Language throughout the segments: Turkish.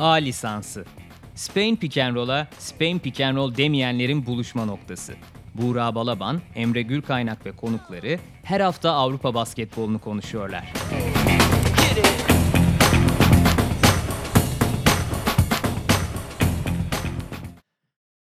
A lisansı. Spain Pick and Roll'a Spain Pick and Roll demeyenlerin buluşma noktası. Buğra Balaban, Emre Gülkaynak ve konukları her hafta Avrupa basketbolunu konuşuyorlar.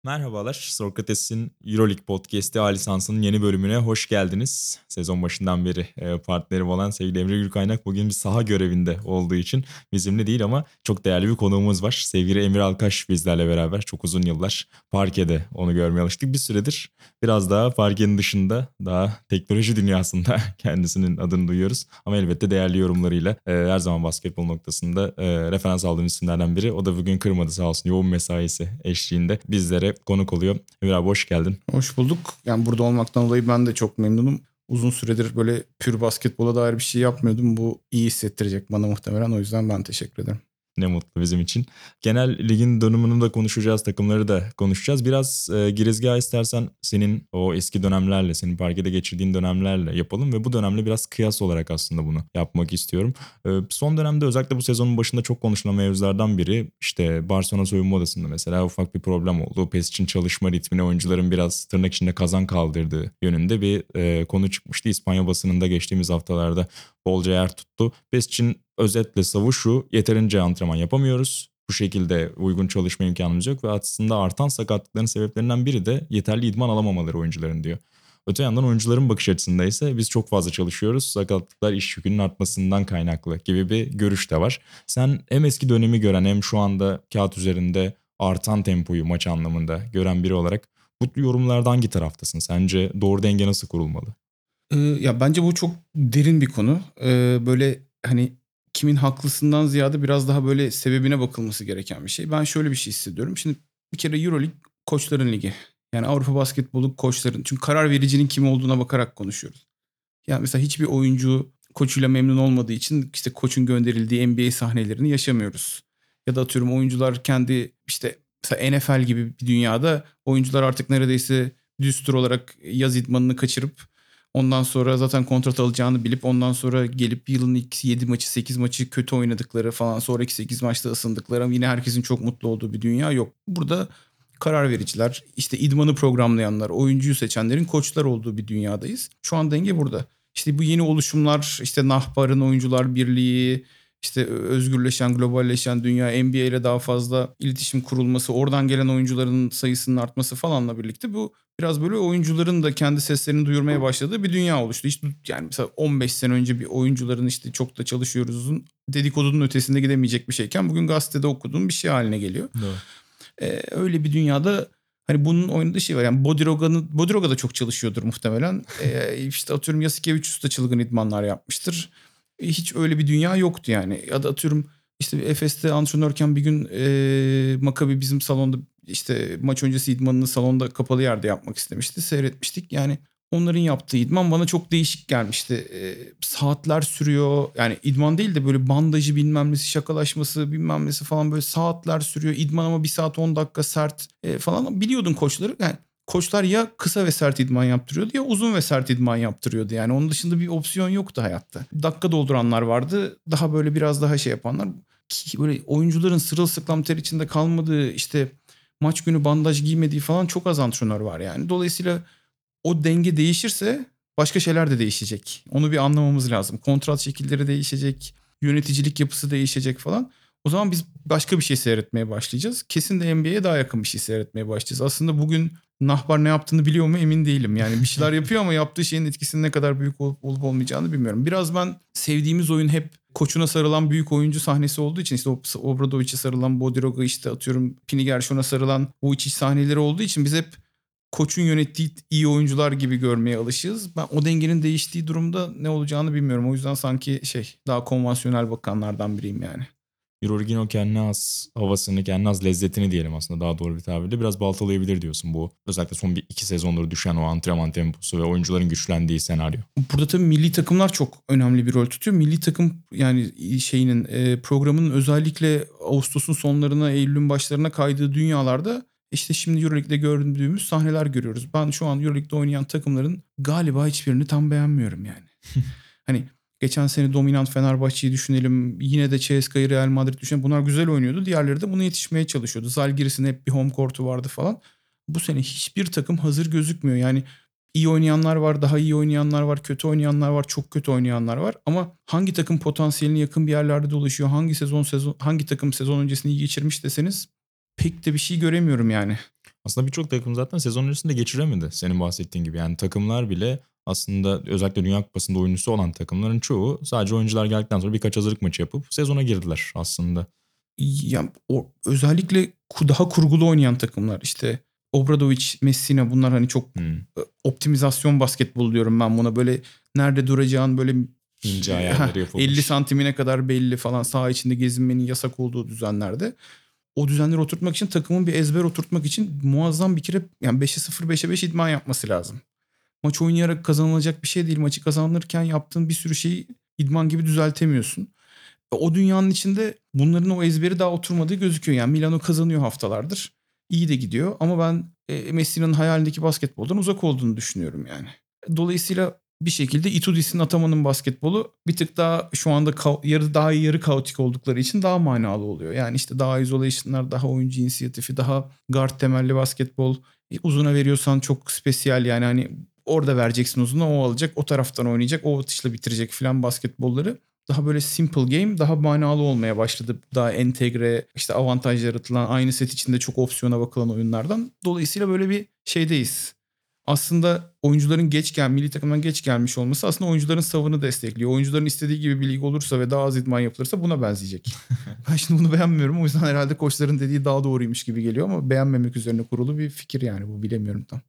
Merhabalar, Sokrates'in Euroleague Podcast'i A lisansının yeni bölümüne hoş geldiniz. Sezon başından beri e, partnerim olan sevgili Emre Gülkaynak bugün bir saha görevinde olduğu için bizimle değil ama çok değerli bir konuğumuz var. Sevgili Emir Alkaş bizlerle beraber çok uzun yıllar parkede onu görmeye alıştık. Bir süredir biraz daha parkenin dışında daha teknoloji dünyasında kendisinin adını duyuyoruz. Ama elbette değerli yorumlarıyla e, her zaman basketbol noktasında e, referans aldığım isimlerden biri. O da bugün kırmadı sağ olsun yoğun mesaisi eşliğinde bizlere konuk oluyor. Emir abi hoş geldin. Hoş bulduk. Yani burada olmaktan dolayı ben de çok memnunum. Uzun süredir böyle pür basketbola dair bir şey yapmıyordum. Bu iyi hissettirecek bana muhtemelen. O yüzden ben teşekkür ederim. Ne mutlu bizim için. Genel ligin dönümünü de konuşacağız, takımları da konuşacağız. Biraz e, girizgah istersen senin o eski dönemlerle, senin parkede geçirdiğin dönemlerle yapalım ve bu dönemle biraz kıyas olarak aslında bunu yapmak istiyorum. E, son dönemde özellikle bu sezonun başında çok konuşulan mevzulardan biri işte Barcelona soyunma odasında mesela ufak bir problem oldu. PES çalışma ritmine oyuncuların biraz tırnak içinde kazan kaldırdığı yönünde bir e, konu çıkmıştı. İspanya basınında geçtiğimiz haftalarda bolca yer tuttu. PES için özetle savu şu yeterince antrenman yapamıyoruz. Bu şekilde uygun çalışma imkanımız yok ve aslında artan sakatlıkların sebeplerinden biri de yeterli idman alamamaları oyuncuların diyor. Öte yandan oyuncuların bakış açısında ise biz çok fazla çalışıyoruz. Sakatlıklar iş yükünün artmasından kaynaklı gibi bir görüş de var. Sen hem eski dönemi gören hem şu anda kağıt üzerinde artan tempoyu maç anlamında gören biri olarak bu yorumlardan hangi taraftasın? Sence doğru denge nasıl kurulmalı? Ee, ya bence bu çok derin bir konu. Ee, böyle hani kimin haklısından ziyade biraz daha böyle sebebine bakılması gereken bir şey. Ben şöyle bir şey hissediyorum. Şimdi bir kere Euroleague koçların ligi. Yani Avrupa basketbolu koçların. Çünkü karar vericinin kim olduğuna bakarak konuşuyoruz. Yani mesela hiçbir oyuncu koçuyla memnun olmadığı için işte koçun gönderildiği NBA sahnelerini yaşamıyoruz. Ya da atıyorum oyuncular kendi işte mesela NFL gibi bir dünyada oyuncular artık neredeyse düstur olarak yaz idmanını kaçırıp Ondan sonra zaten kontrat alacağını bilip ondan sonra gelip yılın ilk 7 maçı 8 maçı kötü oynadıkları falan sonraki 8 maçta ısındıkları yine herkesin çok mutlu olduğu bir dünya yok. Burada karar vericiler, işte idmanı programlayanlar, oyuncuyu seçenlerin koçlar olduğu bir dünyadayız. Şu an denge burada. İşte bu yeni oluşumlar, işte Nahbar'ın Oyuncular Birliği, işte özgürleşen, globalleşen dünya, NBA ile daha fazla iletişim kurulması, oradan gelen oyuncuların sayısının artması falanla birlikte bu biraz böyle oyuncuların da kendi seslerini duyurmaya başladığı bir dünya oluştu. İşte yani mesela 15 sene önce bir oyuncuların işte çok da çalışıyoruz uzun dedikodunun ötesinde gidemeyecek bir şeyken bugün gazetede okuduğum bir şey haline geliyor. Ee, öyle bir dünyada hani bunun oynadığı şey var. Yani Bodiroga'nın Bodiroga da çok çalışıyordur muhtemelen. Ee, işte atıyorum Yasikevicius da çılgın idmanlar yapmıştır hiç öyle bir dünya yoktu yani. Ya da atıyorum işte Efes'te antrenörken bir gün e, Makabi bizim salonda işte maç öncesi idmanını salonda kapalı yerde yapmak istemişti. Seyretmiştik. Yani onların yaptığı idman bana çok değişik gelmişti. E, saatler sürüyor. Yani idman değil de böyle bandajı bilmem nesi şakalaşması bilmem nesi falan böyle saatler sürüyor. İdman ama bir saat 10 dakika sert e, falan. Biliyordun koçları. Yani koçlar ya kısa ve sert idman yaptırıyordu ya uzun ve sert idman yaptırıyordu. Yani onun dışında bir opsiyon yoktu hayatta. Dakika dolduranlar vardı. Daha böyle biraz daha şey yapanlar. Böyle oyuncuların sırılsıklam ter içinde kalmadığı işte maç günü bandaj giymediği falan çok az antrenör var yani. Dolayısıyla o denge değişirse başka şeyler de değişecek. Onu bir anlamamız lazım. Kontrat şekilleri değişecek, yöneticilik yapısı değişecek falan. O zaman biz başka bir şey seyretmeye başlayacağız. Kesin de NBA'ye daha yakın bir şey seyretmeye başlayacağız. Aslında bugün Nahbar ne yaptığını biliyor mu emin değilim. Yani bir şeyler yapıyor ama yaptığı şeyin etkisinin ne kadar büyük olup, olup olmayacağını bilmiyorum. Biraz ben sevdiğimiz oyun hep koçuna sarılan büyük oyuncu sahnesi olduğu için işte Obradovic'e sarılan Bodiroga işte atıyorum Pini Gershon'a sarılan o iç sahneleri olduğu için biz hep koçun yönettiği iyi oyuncular gibi görmeye alışığız. Ben o dengenin değiştiği durumda ne olacağını bilmiyorum. O yüzden sanki şey daha konvansiyonel bakanlardan biriyim yani. Euroleague'in o kendi az havasını, kendi az lezzetini diyelim aslında daha doğru bir tabirle biraz baltalayabilir diyorsun bu. Özellikle son bir iki sezondur düşen o antrenman temposu ve oyuncuların güçlendiği senaryo. Burada tabii milli takımlar çok önemli bir rol tutuyor. Milli takım yani şeyinin e, programının özellikle Ağustos'un sonlarına, Eylül'ün başlarına kaydığı dünyalarda işte şimdi Euroleague'de gördüğümüz sahneler görüyoruz. Ben şu an Euroleague'de oynayan takımların galiba hiçbirini tam beğenmiyorum yani. hani Geçen sene dominant Fenerbahçe'yi düşünelim. Yine de CSK'yı Real Madrid düşünelim. Bunlar güzel oynuyordu. Diğerleri de buna yetişmeye çalışıyordu. Zalgiris'in hep bir home court'u vardı falan. Bu sene hiçbir takım hazır gözükmüyor. Yani iyi oynayanlar var, daha iyi oynayanlar var, kötü oynayanlar var, çok kötü oynayanlar var. Ama hangi takım potansiyeline yakın bir yerlerde dolaşıyor, hangi sezon sezon hangi takım sezon öncesini iyi geçirmiş deseniz pek de bir şey göremiyorum yani. Aslında birçok takım zaten sezon öncesinde geçiremedi senin bahsettiğin gibi. Yani takımlar bile aslında özellikle Dünya Kupası'nda oyuncusu olan takımların çoğu sadece oyuncular geldikten sonra birkaç hazırlık maçı yapıp sezona girdiler aslında. Ya o özellikle daha kurgulu oynayan takımlar işte Obradovic, Messina bunlar hani çok Hmm. e, optimizasyon basketbol diyorum ben buna. Böyle nerede duracağın böyle İnce ayarları yapılmış. 50 santimine kadar belli falan saha içinde gezinmenin yasak olduğu düzenlerde. O düzenleri oturtmak için takımın bir ezber oturtmak için muazzam bir kere yani 5'e 0 5'e 5 idman yapması lazım. Maç oynayarak kazanılacak bir şey değil. Maçı kazanırken yaptığın bir sürü şeyi idman gibi düzeltemiyorsun. O dünyanın içinde bunların o ezberi daha oturmadığı gözüküyor. Yani Milano kazanıyor haftalardır. İyi de gidiyor ama ben e, Messi'nin hayalindeki basketboldan uzak olduğunu düşünüyorum yani. Dolayısıyla bir şekilde Itudis'in Ataman'ın basketbolu bir tık daha şu anda yarı daha yarı kaotik oldukları için daha manalı oluyor. Yani işte daha isolation'lar, daha oyuncu inisiyatifi, daha guard temelli basketbol. E, uzuna veriyorsan çok spesiyel yani hani orada vereceksin uzuna o alacak o taraftan oynayacak o atışla bitirecek filan basketbolları. Daha böyle simple game daha manalı olmaya başladı. Daha entegre işte avantaj yaratılan aynı set içinde çok opsiyona bakılan oyunlardan. Dolayısıyla böyle bir şeydeyiz aslında oyuncuların geç gel milli takımdan geç gelmiş olması aslında oyuncuların savını destekliyor. Oyuncuların istediği gibi bir lig olursa ve daha az idman yapılırsa buna benzeyecek. ben şimdi bunu beğenmiyorum. O yüzden herhalde koçların dediği daha doğruymuş gibi geliyor ama beğenmemek üzerine kurulu bir fikir yani bu bilemiyorum tam.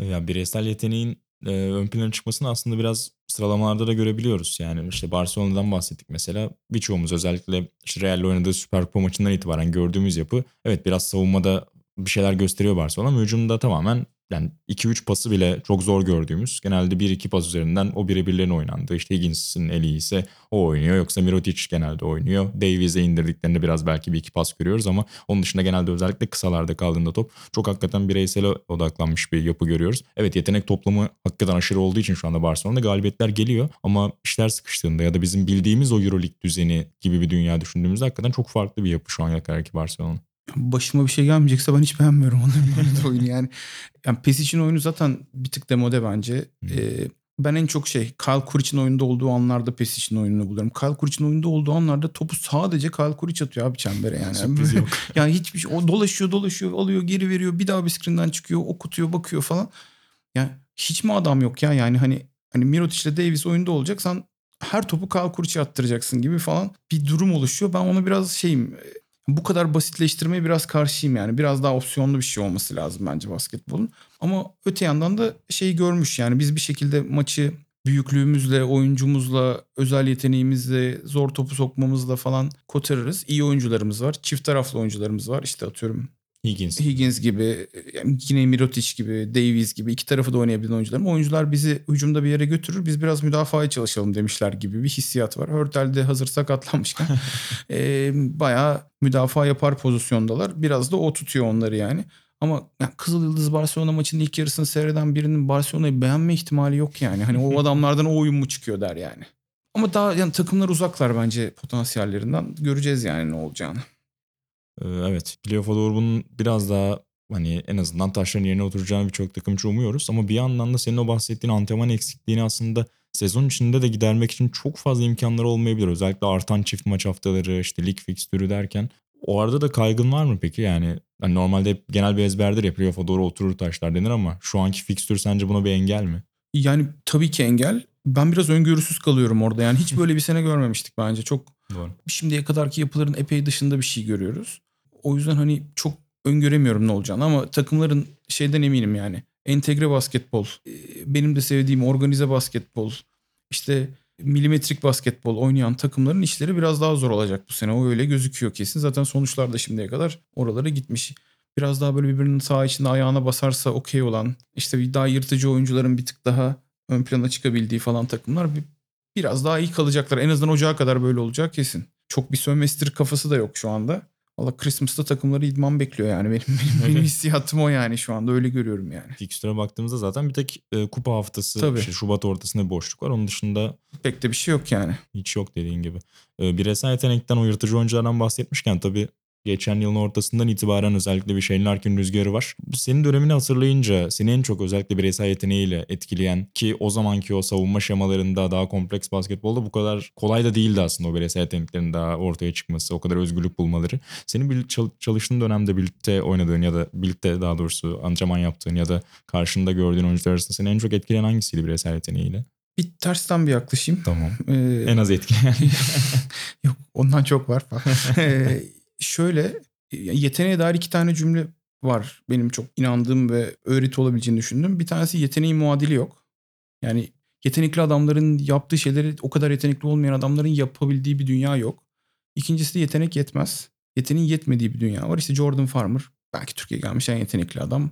Ya bireysel yeteneğin e, ön plana çıkmasını aslında biraz sıralamalarda da görebiliyoruz. Yani işte Barcelona'dan bahsettik mesela. Birçoğumuz özellikle işte Real'le oynadığı Süper Kupa maçından itibaren gördüğümüz yapı evet biraz savunmada bir şeyler gösteriyor Barcelona ama hücumda tamamen yani 2-3 pası bile çok zor gördüğümüz genelde 1-2 pas üzerinden o birebirlerin oynandığı işte Higgins'in eli ise o oynuyor yoksa Mirotic genelde oynuyor. Davies'e indirdiklerinde biraz belki bir iki pas görüyoruz ama onun dışında genelde özellikle kısalarda kaldığında top çok hakikaten bireysele odaklanmış bir yapı görüyoruz. Evet yetenek toplamı hakikaten aşırı olduğu için şu anda Barcelona'da galibiyetler geliyor ama işler sıkıştığında ya da bizim bildiğimiz o Euroleague düzeni gibi bir dünya düşündüğümüzde hakikaten çok farklı bir yapı şu ana kadarki Barcelona. Başıma bir şey gelmeyecekse ben hiç beğenmiyorum onların oyunu yani. Yani PES için oyunu zaten bir tık demode bence. Ee, ben en çok şey Kyle Kuric'in oyunda olduğu anlarda PES için oyununu buluyorum. Kyle Kuric'in oyunda olduğu anlarda topu sadece Kyle Kuric atıyor abi çembere yani. Sürpriz yok. yani hiçbir şey o dolaşıyor dolaşıyor alıyor geri veriyor bir daha bir screen'den çıkıyor okutuyor bakıyor falan. Yani hiç mi adam yok ya yani hani hani Mirotic ile Davis oyunda olacaksan her topu Kyle Kuric'e attıracaksın gibi falan bir durum oluşuyor. Ben ona biraz şeyim bu kadar basitleştirmeye biraz karşıyım yani. Biraz daha opsiyonlu bir şey olması lazım bence basketbolun. Ama öte yandan da şeyi görmüş yani biz bir şekilde maçı büyüklüğümüzle, oyuncumuzla, özel yeteneğimizle, zor topu sokmamızla falan kotarırız. İyi oyuncularımız var. Çift taraflı oyuncularımız var. İşte atıyorum Higgins. Higgins gibi, yani yine Mirotic gibi, Davies gibi iki tarafı da oynayabilen oyuncular. Oyuncular bizi hücumda bir yere götürür. Biz biraz müdafaya çalışalım demişler gibi bir hissiyat var. Hörtel de hazır sakatlanmışken e, bayağı müdafaa yapar pozisyondalar. Biraz da o tutuyor onları yani. Ama yani Kızıl Yıldız Barcelona maçının ilk yarısını seyreden birinin Barcelona'yı beğenme ihtimali yok yani. Hani o adamlardan o oyun mu çıkıyor der yani. Ama daha yani takımlar uzaklar bence potansiyellerinden. Göreceğiz yani ne olacağını. Ee, Evet. Playoff'a doğru bunun biraz daha hani en azından taşların yerine oturacağını birçok takım için umuyoruz. Ama bir yandan da senin o bahsettiğin antrenman eksikliğini aslında sezon içinde de gidermek için çok fazla imkanları olmayabilir. Özellikle artan çift maç haftaları, işte lig fikstürü derken. O arada da kaygın var mı peki? Yani hani normalde hep genel bir ezberdir ya playoff'a doğru oturur taşlar denir ama şu anki fikstür sence buna bir engel mi? Yani tabii ki engel. Ben biraz öngörüsüz kalıyorum orada. Yani hiç böyle bir sene görmemiştik bence. Çok Doğru. şimdiye kadarki yapıların epey dışında bir şey görüyoruz. O yüzden hani çok öngöremiyorum ne olacağını ama takımların şeyden eminim yani. Entegre basketbol, e, benim de sevdiğim organize basketbol, işte milimetrik basketbol oynayan takımların işleri biraz daha zor olacak bu sene. O öyle gözüküyor kesin. Zaten sonuçlar da şimdiye kadar oralara gitmiş. Biraz daha böyle birbirinin saha içinde ayağına basarsa okey olan, işte bir daha yırtıcı oyuncuların bir tık daha ön plana çıkabildiği falan takımlar bir, biraz daha iyi kalacaklar. En azından ocağa kadar böyle olacak kesin. Çok bir sömestr kafası da yok şu anda. Valla Christmas'ta takımları idman bekliyor yani. Benim, benim, benim hissiyatım o yani şu anda öyle görüyorum yani. Fikstüre baktığımızda zaten bir tek e, kupa haftası Tabii. işte Şubat ortasında bir boşluk var. Onun dışında Pek de bir şey yok yani. hiç yok dediğin gibi. E, bireysel yetenekten o yırtıcı oyunculardan bahsetmişken tabii geçen yılın ortasından itibaren özellikle bir Shane Larkin rüzgarı var. Senin dönemini hatırlayınca seni en çok özellikle bireysel yeteneğiyle etkileyen ki o zamanki o savunma şemalarında daha kompleks basketbolda bu kadar kolay da değildi aslında o bireysel yeteneklerin daha ortaya çıkması, o kadar özgürlük bulmaları. Senin bir çal- çalıştığın dönemde birlikte oynadığın ya da birlikte daha doğrusu antrenman yaptığın ya da karşında gördüğün oyuncular arasında seni en çok etkileyen hangisiydi bireysel yeteneğiyle? Bir tersten bir yaklaşayım. Tamam. Ee, En az etkileyen. Yok ondan çok var. Ee, şöyle yeteneğe dair iki tane cümle var. Benim çok inandığım ve öğreti olabileceğini düşündüğüm. Bir tanesi yeteneğin muadili yok. Yani yetenekli adamların yaptığı şeyleri o kadar yetenekli olmayan adamların yapabildiği bir dünya yok. İkincisi de yetenek yetmez. Yeteneğin yetmediği bir dünya var. İşte Jordan Farmer belki Türkiye'ye gelmiş en yetenekli adam.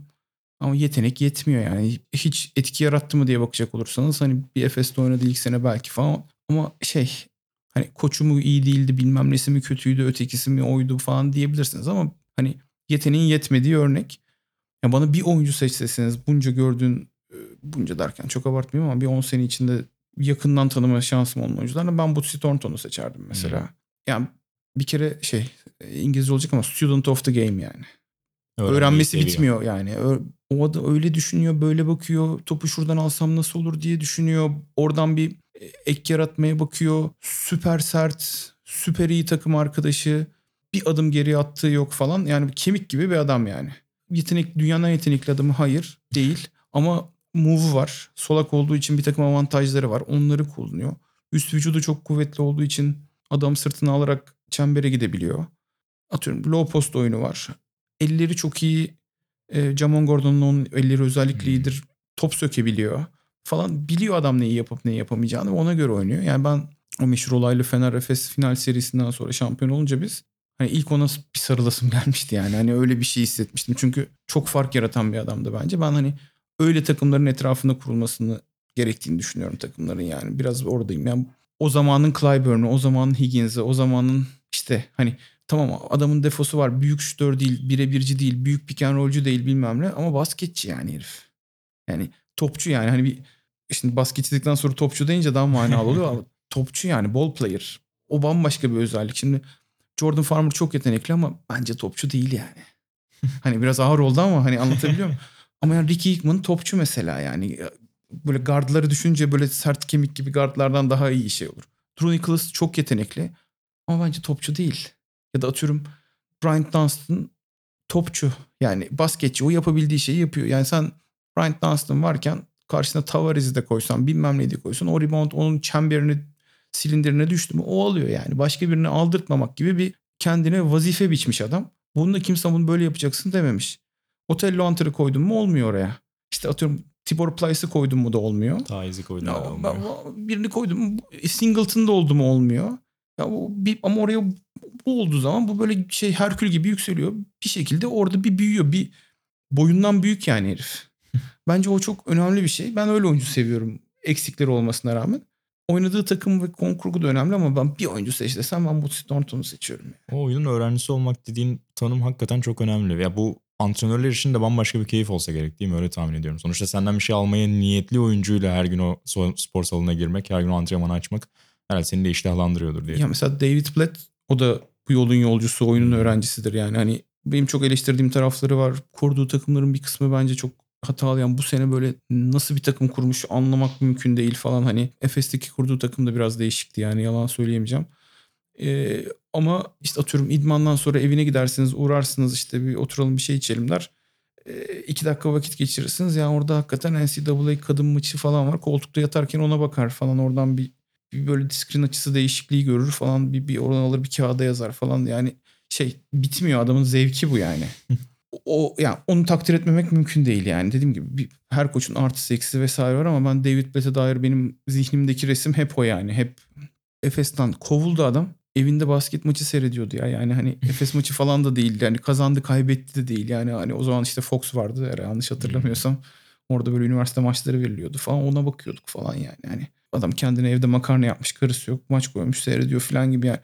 Ama yetenek yetmiyor yani. Hiç etki yarattı mı diye bakacak olursanız hani bir Efes'te oynadı ilk sene belki falan. Ama şey hani koçu mu iyi değildi bilmem nesi mi kötüydü ötekisi mi oydu falan diyebilirsiniz ama hani yeteneğin yetmediği örnek. Ya bana bir oyuncu seçseseniz bunca gördüğün e, bunca derken çok abartmayayım ama bir 10 sene içinde yakından tanıma şansım olan oyuncularla ben Bootsy Thornton'u seçerdim mesela. Yani bir kere şey İngilizce olacak ama student of the game yani. Öğrenmeyi Öğrenmesi seviyor. bitmiyor yani. O da öyle düşünüyor, böyle bakıyor. Topu şuradan alsam nasıl olur diye düşünüyor. Oradan bir ek yaratmaya bakıyor. Süper sert, süper iyi takım arkadaşı. Bir adım geri attığı yok falan. Yani kemik gibi bir adam yani. Yetenek, dünyanın en yetenekli adamı hayır değil. Ama move'u var. Solak olduğu için bir takım avantajları var. Onları kullanıyor. Üst vücudu çok kuvvetli olduğu için adam sırtını alarak çembere gidebiliyor. Atıyorum low post oyunu var. Elleri çok iyi. E, Jamon Gordon'un onun elleri özellikle Hmm. iyidir. Top sökebiliyor falan. Biliyor adam neyi yapıp neyi yapamayacağını ve ona göre oynuyor. Yani ben o meşhur olaylı Fener Efes final serisinden sonra şampiyon olunca biz hani ilk ona bir sarılasım gelmişti yani. Hani öyle bir şey hissetmiştim. Çünkü çok fark yaratan bir adamdı bence. Ben hani öyle takımların etrafında kurulmasını gerektiğini düşünüyorum takımların yani. Biraz oradayım. Yani o zamanın Clyburn'u, o zamanın Higgins'i, o zamanın işte hani tamam adamın defosu var. Büyük şütör değil, birebirci değil, büyük pick and roll'cu değil bilmem ne ama basketçi yani herif. Yani topçu yani hani bir şimdi basketçilikten sonra topçu deyince daha manalı oluyor ama topçu yani ball player. O bambaşka bir özellik. Şimdi Jordan Farmer çok yetenekli ama bence topçu değil yani. hani biraz ağır oldu ama hani anlatabiliyor muyum? Ama yani Ricky Hickman topçu mesela yani. Böyle gardları düşünce böyle sert kemik gibi gardlardan daha iyi şey olur. Drew Nicholas çok yetenekli ama bence topçu değil. Ya da atıyorum Bryant Dunstan topçu. Yani basketçi o yapabildiği şeyi yapıyor. Yani sen Bryant Dunstan varken karşısına Tavares'i de koysan bilmem ne de koysan o rebound onun çemberini silindirine düştü mü o alıyor yani. Başka birini aldırtmamak gibi bir kendine vazife biçmiş adam. Bunu da kimse bunu böyle yapacaksın dememiş. Otello Hunter'ı koydun mu olmuyor oraya. İşte atıyorum Tibor Plyce'ı koydun mu da olmuyor. Taizi koydu. Ya, olmuyor. birini koydum mu Singleton'da oldu mu olmuyor. Ya bu bir, ama oraya bu olduğu zaman bu böyle şey Herkül gibi yükseliyor. Bir şekilde orada bir büyüyor. Bir boyundan büyük yani herif. Bence o çok önemli bir şey. Ben öyle oyuncu seviyorum. Eksikleri olmasına rağmen. Oynadığı takım ve konkurgu da önemli ama ben bir oyuncu seç desem ben Bootsy Thornton'u seçiyorum. Yani. O oyunun öğrencisi olmak dediğin tanım hakikaten çok önemli. Ya bu antrenörler için de bambaşka bir keyif olsa gerek değil mi? Öyle tahmin ediyorum. Sonuçta senden bir şey almaya niyetli oyuncuyla her gün o spor salonuna girmek, her gün o antrenmanı açmak herhalde seni de iştahlandırıyordur diye. Ya mesela David Blatt o da bu yolun yolcusu, oyunun Hmm. öğrencisidir yani. Hani benim çok eleştirdiğim tarafları var. Kurduğu takımların bir kısmı bence çok hatalı. Yani bu sene böyle nasıl bir takım kurmuş anlamak mümkün değil falan. Hani Efes'teki kurduğu takım da biraz değişikti yani yalan söyleyemeyeceğim. Ee, ama işte atıyorum idmandan sonra evine gidersiniz uğrarsınız işte bir oturalım bir şey içelim der. Ee, iki dakika vakit geçirirsiniz. Yani orada hakikaten NCAA kadın maçı falan var. Koltukta yatarken ona bakar falan oradan bir, bir böyle diskrin açısı değişikliği görür falan. Bir, bir oradan alır bir kağıda yazar falan. Yani şey bitmiyor adamın zevki bu yani. o yani onu takdir etmemek mümkün değil yani. Dediğim gibi bir, her koçun artısı eksisi vesaire var ama ben David Blatt'e dair benim zihnimdeki resim hep o yani. Hep Efes'ten kovuldu adam. Evinde basket maçı seyrediyordu ya. Yani hani Efes maçı falan da değil. Yani kazandı kaybetti de değil. Yani hani o zaman işte Fox vardı eğer yanlış hatırlamıyorsam. Orada böyle üniversite maçları veriliyordu falan. Ona bakıyorduk falan yani. Hani adam kendine evde makarna yapmış karısı yok. Maç koymuş seyrediyor falan gibi yani.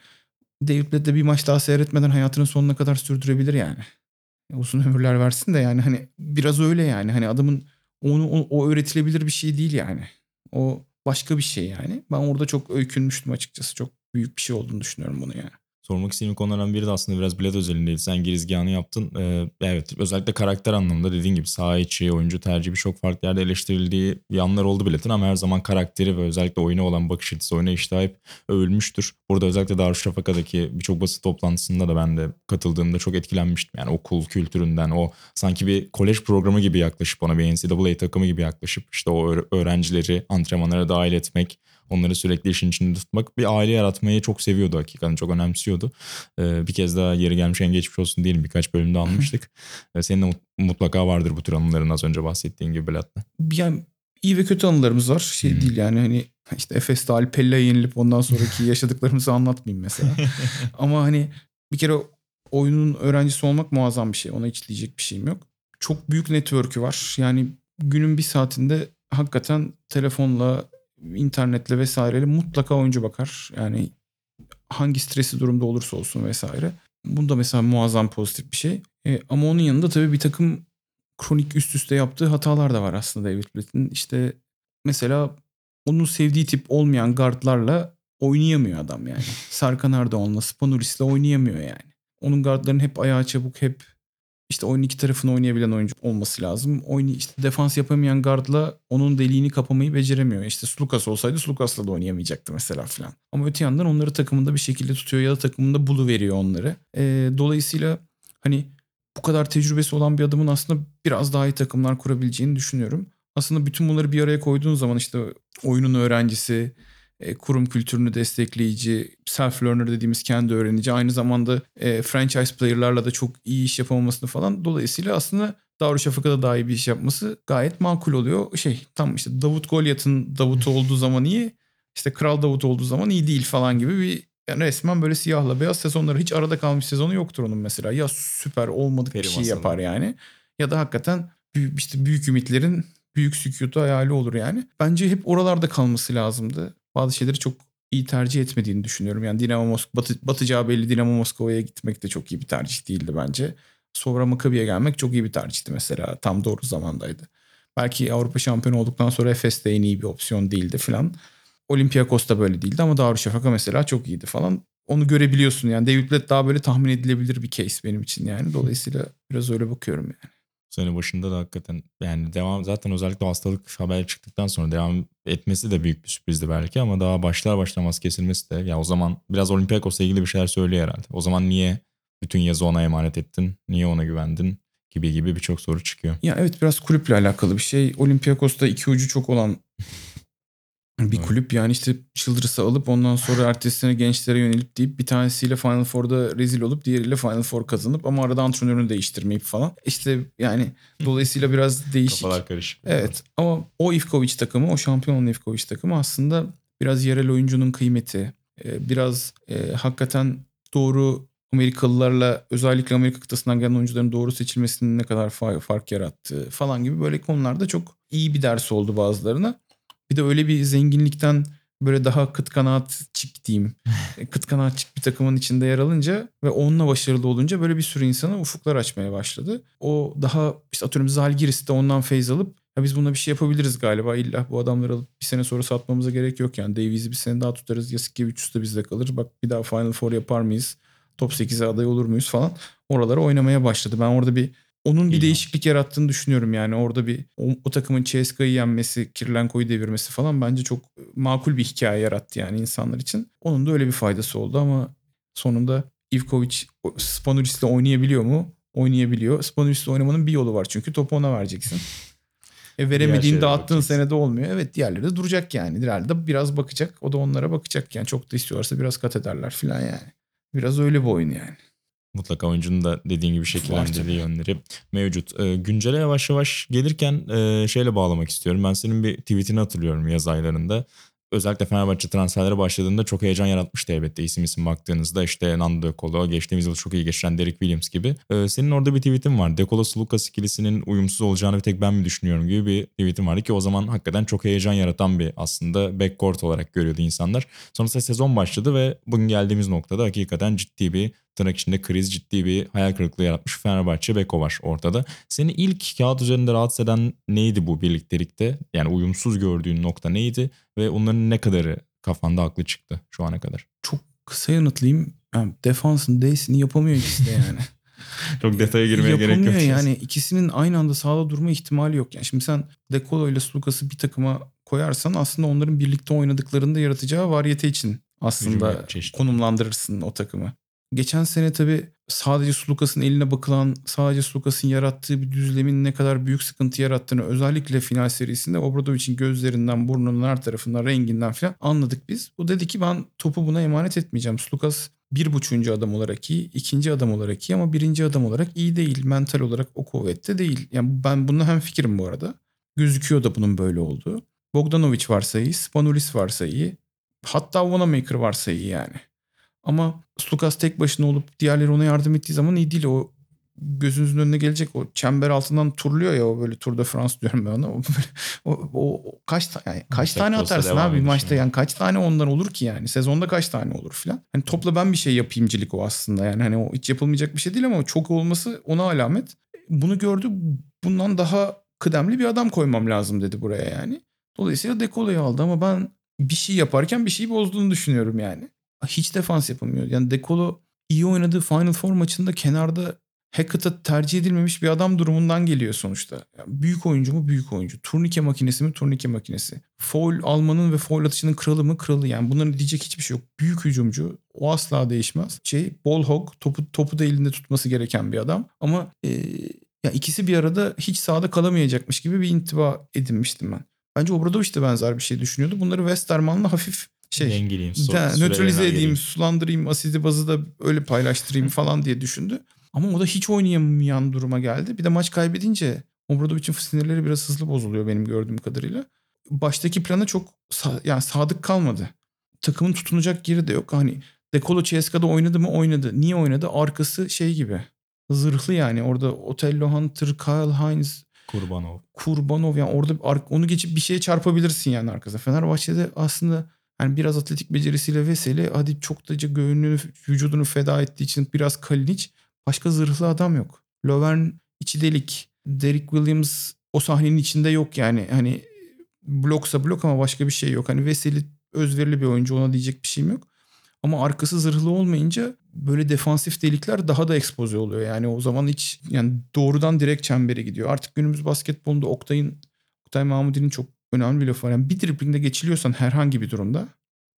David Blatt de bir maç daha seyretmeden hayatının sonuna kadar sürdürebilir yani. Uzun ömürler versin de yani hani biraz öyle yani. Hani adamın onu o, öğretilebilir bir şey değil yani. O başka bir şey yani. Ben orada çok öykünmüştüm açıkçası. Çok büyük bir şey olduğunu düşünüyorum bunu yani. Sormak istediğim konulardan biri de aslında biraz Bled özelindeydi. Sen girizgahını yaptın. Ee, evet özellikle karakter anlamında dediğin gibi saha içi, oyuncu tercihi birçok farklı yerde eleştirildiği yanlar oldu Bled'in ama her zaman karakteri ve özellikle oyuna olan bakış açısı, oyuna iştahı hep övülmüştür. Burada özellikle Darüşşafaka'daki birçok basın toplantısında da ben de katıldığımda çok etkilenmiştim. Yani okul kültüründen, o sanki bir kolej programı gibi yaklaşıp ona bir NCAA takımı gibi yaklaşıp işte o öğrencileri antrenmanlara dahil etmek, Onları sürekli işin içinde tutmak. Bir aile yaratmayı çok seviyordu hakikaten. Çok önemsiyordu. Ee, bir kez daha yeri gelmişken geçmiş olsun diyelim. Birkaç bölümde almıştık. ee, senin de mutlaka vardır bu tür anıların az önce bahsettiğin gibi Belat'la. Yani iyi ve kötü anılarımız var. Şey hmm. değil yani hani işte Efes'te Alpella'ya yenilip ondan sonraki yaşadıklarımızı anlatmayayım mesela. Ama hani bir kere oyunun öğrencisi olmak muazzam bir şey. Ona hiç diyecek bir şeyim yok. Çok büyük network'ü var. Yani günün bir saatinde hakikaten telefonla internetle vesaireyle mutlaka oyuncu bakar. Yani hangi stresi durumda olursa olsun vesaire. Bunda mesela muazzam pozitif bir şey. E, ama onun yanında tabii bir takım kronik üst üste yaptığı hatalar da var aslında David Blatt'in. İşte mesela onun sevdiği tip olmayan guardlarla oynayamıyor adam yani. Sarkan Ardaoğlu'na, Spanulis'le oynayamıyor yani. Onun guardların hep ayağı çabuk, hep işte oyun iki tarafını oynayabilen oyuncu olması lazım. Oyun işte defans yapamayan guardla onun deliğini kapamayı beceremiyor. İşte Slukas olsaydı Slukas'la da oynayamayacaktı mesela falan. Ama öte yandan onları takımında bir şekilde tutuyor ya da takımında bulu veriyor onları. E, dolayısıyla hani bu kadar tecrübesi olan bir adamın aslında biraz daha iyi takımlar kurabileceğini düşünüyorum. Aslında bütün bunları bir araya koyduğun zaman işte oyunun öğrencisi, e, kurum kültürünü destekleyici, self-learner dediğimiz kendi öğrenici, aynı zamanda e, franchise player'larla da çok iyi iş yapamamasını falan. Dolayısıyla aslında Darüşşafaka'da daha iyi bir iş yapması gayet makul oluyor. Şey tam işte Davut Golyat'ın Davut olduğu zaman iyi, işte Kral Davut olduğu zaman iyi değil falan gibi bir yani resmen böyle siyahla beyaz sezonları hiç arada kalmış sezonu yoktur onun mesela. Ya süper olmadık Peri bir şey yapar yani ya da hakikaten büyük, işte büyük ümitlerin büyük sükutu hayali olur yani. Bence hep oralarda kalması lazımdı bazı şeyleri çok iyi tercih etmediğini düşünüyorum. Yani Dinamo Moskova batı, batacağı belli Dinamo Moskova'ya gitmek de çok iyi bir tercih değildi bence. Sonra Maccabi'ye gelmek çok iyi bir tercihti mesela. Tam doğru zamandaydı. Belki Avrupa şampiyonu olduktan sonra Efes de en iyi bir opsiyon değildi falan. Olympiakos da böyle değildi ama Darüşşafaka mesela çok iyiydi falan. Onu görebiliyorsun yani. David Blatt daha böyle tahmin edilebilir bir case benim için yani. Dolayısıyla biraz öyle bakıyorum yani sene başında da hakikaten yani devam zaten özellikle hastalık haber çıktıktan sonra devam etmesi de büyük bir sürprizdi belki ama daha başlar başlamaz kesilmesi de ya o zaman biraz Olympiakos'la ilgili bir şeyler söylüyor herhalde. O zaman niye bütün yazı ona emanet ettin? Niye ona güvendin? gibi gibi birçok soru çıkıyor. Ya evet biraz kulüple alakalı bir şey. Olympiakos'ta iki ucu çok olan bir evet. kulüp yani işte Childress'ı alıp ondan sonra ertesi sene gençlere yönelip deyip bir tanesiyle Final Four'da rezil olup diğeriyle Final Four kazanıp ama arada antrenörünü değiştirmeyip falan. İşte yani dolayısıyla biraz değişik. Kafalar karışık. Evet ama o Ivkovic takımı o şampiyon olan Ivkovic takımı aslında biraz yerel oyuncunun kıymeti e, biraz e, hakikaten doğru Amerikalılarla özellikle Amerika kıtasından gelen oyuncuların doğru seçilmesinin ne kadar fark yarattığı falan gibi böyle konularda çok iyi bir ders oldu bazılarına. Bir de öyle bir zenginlikten böyle daha kıt kanaat çık diyeyim. kıt kanaat çık bir takımın içinde yer alınca ve onunla başarılı olunca böyle bir sürü insana ufuklar açmaya başladı. O daha işte atıyorum Zalgiris de ondan feyz alıp ya biz buna bir şey yapabiliriz galiba. İlla bu adamları alıp bir sene sonra satmamıza gerek yok yani. Davies'i bir sene daha tutarız. Yasikevicius da bizde kalır. Bak bir daha Final Four yapar mıyız? Top 8'e aday olur muyuz falan. Oralara oynamaya başladı. Ben orada bir onun bir İyi değişiklik yarattığını düşünüyorum yani orada bir o, o takımın CSK'yı yenmesi, Kirilenko'yu devirmesi falan bence çok makul bir hikaye yarattı yani insanlar için. Onun da öyle bir faydası oldu ama sonunda Ivkovic Spanulis'le oynayabiliyor mu? Oynayabiliyor. Spanulis'le oynamanın bir yolu var çünkü topu ona vereceksin. E veremediğin dağıttığın senede olmuyor. Evet diğerleri de duracak yani. Diğerleri de biraz bakacak. O da onlara bakacak yani. Çok da istiyorlarsa biraz kat ederler falan yani. Biraz öyle bir oyun yani. Mutlaka oyuncunun da dediğin gibi şekillendirdiği yönleri mevcut. Ee, güncele yavaş yavaş gelirken e, şeyle bağlamak istiyorum. Ben senin bir tweetini hatırlıyorum yaz aylarında. özellikle Fenerbahçe transferlere başladığında çok heyecan yaratmıştı elbette isim isim baktığınızda işte Nando De Colo, geçtiğimiz yıl çok iyi geçiren Derek Williams gibi. Ee, senin orada bir tweetin var. De Colo Lucas ikilisinin uyumsuz olacağını bir tek ben mi düşünüyorum gibi bir tweetin vardı ki o zaman hakikaten çok heyecan yaratan bir aslında backcourt olarak görüyordu insanlar. Sonrasında sezon başladı ve bugün geldiğimiz noktada hakikaten ciddi bir tırnak içinde kriz ciddi bir hayal kırıklığı yaratmış Fenerbahçe Beko var ortada. Seni ilk kağıt üzerinde rahatsız eden neydi bu birliktelikte? Yani uyumsuz gördüğün nokta neydi ve onların ne kadarı kafanda haklı çıktı şu ana kadar? Çok kısa yanıtlayayım. Yani defansın D'sini yapamıyor ikisi de yani. Çok detaya girmeye gerek yok. Yapamıyor yani ikisinin aynı anda sahada durma ihtimali yok. Yani şimdi sen De Colo ile Lucas'ı bir takıma koyarsan aslında onların birlikte oynadıklarında yaratacağı variyete için aslında konumlandırırsın o takımı. Geçen sene tabii sadece Sulukas'ın eline bakılan, sadece Sulukas'ın yarattığı bir düzlemin ne kadar büyük sıkıntı yarattığını özellikle final serisinde Obradovic'in gözlerinden, burnunun her tarafından, renginden falan anladık biz. O dedi ki ben topu buna emanet etmeyeceğim. Sulukas bir buçuğuncu adam olarak iyi, ikinci adam olarak iyi ama birinci adam olarak iyi değil. Mental olarak o kuvvette değil. Yani ben bununla hem fikrim bu arada. Gözüküyor da bunun böyle olduğu. Bogdanovic varsa iyi, Spanulis varsa iyi. Hatta Wanamaker varsa iyi yani. Ama Slukas tek başına olup diğerleri ona yardım ettiği zaman iyi değil. O gözünüzün önüne gelecek o çember altından turluyor ya o böyle Tour de France diyorum ben ona. O, böyle, o, o- o kaç ta- yani kaç Tek tane atarsın abi maçta yani kaç tane ondan olur ki yani sezonda kaç tane olur filan. Hani topla ben bir şey yapayımcılık o aslında yani hani o hiç yapılmayacak bir şey değil ama çok olması ona alamet. Bunu gördü bundan daha kıdemli bir adam koymam lazım dedi buraya yani. Dolayısıyla Dekolo'yu aldı ama ben bir şey yaparken bir şeyi bozduğunu düşünüyorum yani. Hiç defans yapamıyor. Yani Dekolo iyi oynadığı Final Four maçında kenarda Hackett'a tercih edilmemiş bir adam durumundan geliyor sonuçta. Yani büyük oyuncu mu? Büyük oyuncu. Turnike makinesi mi? Turnike makinesi. Foul almanın ve foul atışının kralı mı? Kralı. Yani bunların diyecek hiçbir şey yok. Büyük hücumcu. O asla değişmez. Şey, ball hog. Topu, topu da elinde tutması gereken bir adam. Ama e, ya ikisi bir arada hiç sahada kalamayacakmış gibi bir intiba edinmiştim ben. Bence Obradoviç de benzer bir şey düşünüyordu. Bunları Westerman'la hafif şey Dengeleyeyim. de, so- nötralize edeyim, geleyim. sulandırayım, asidi bazı da öyle paylaştırayım falan diye düşündü. Ama o da hiç oynayamayan duruma geldi. Bir de maç kaybedince Obradovic'in sinirleri biraz hızlı bozuluyor benim gördüğüm kadarıyla. Baştaki plana çok yani sadık kalmadı. Takımın tutunacak yeri de yok. Hani Dekolo CSK'da oynadı mı oynadı. Niye oynadı? Arkası şey gibi. Zırhlı yani. Orada Otello Hunter, Kyle Hines, Kurbanov. Kurbanov yani orada onu geçip bir şeye çarpabilirsin yani arkasına. Fenerbahçe'de aslında yani biraz atletik becerisiyle Veseli hadi çok da göğününü vücudunu feda ettiği için biraz Kalinic başka zırhlı adam yok. Lovern içi delik. Derek Williams o sahnenin içinde yok yani. Hani bloksa blok ama başka bir şey yok. Hani Veseli özverili bir oyuncu ona diyecek bir şeyim yok. Ama arkası zırhlı olmayınca böyle defansif delikler daha da ekspoze oluyor. Yani o zaman hiç yani doğrudan direkt çembere gidiyor. Artık günümüz basketbolunda Oktay'ın Oktay Mahmudi'nin çok önemli bir lafı var. Yani bir driplingde geçiliyorsan herhangi bir durumda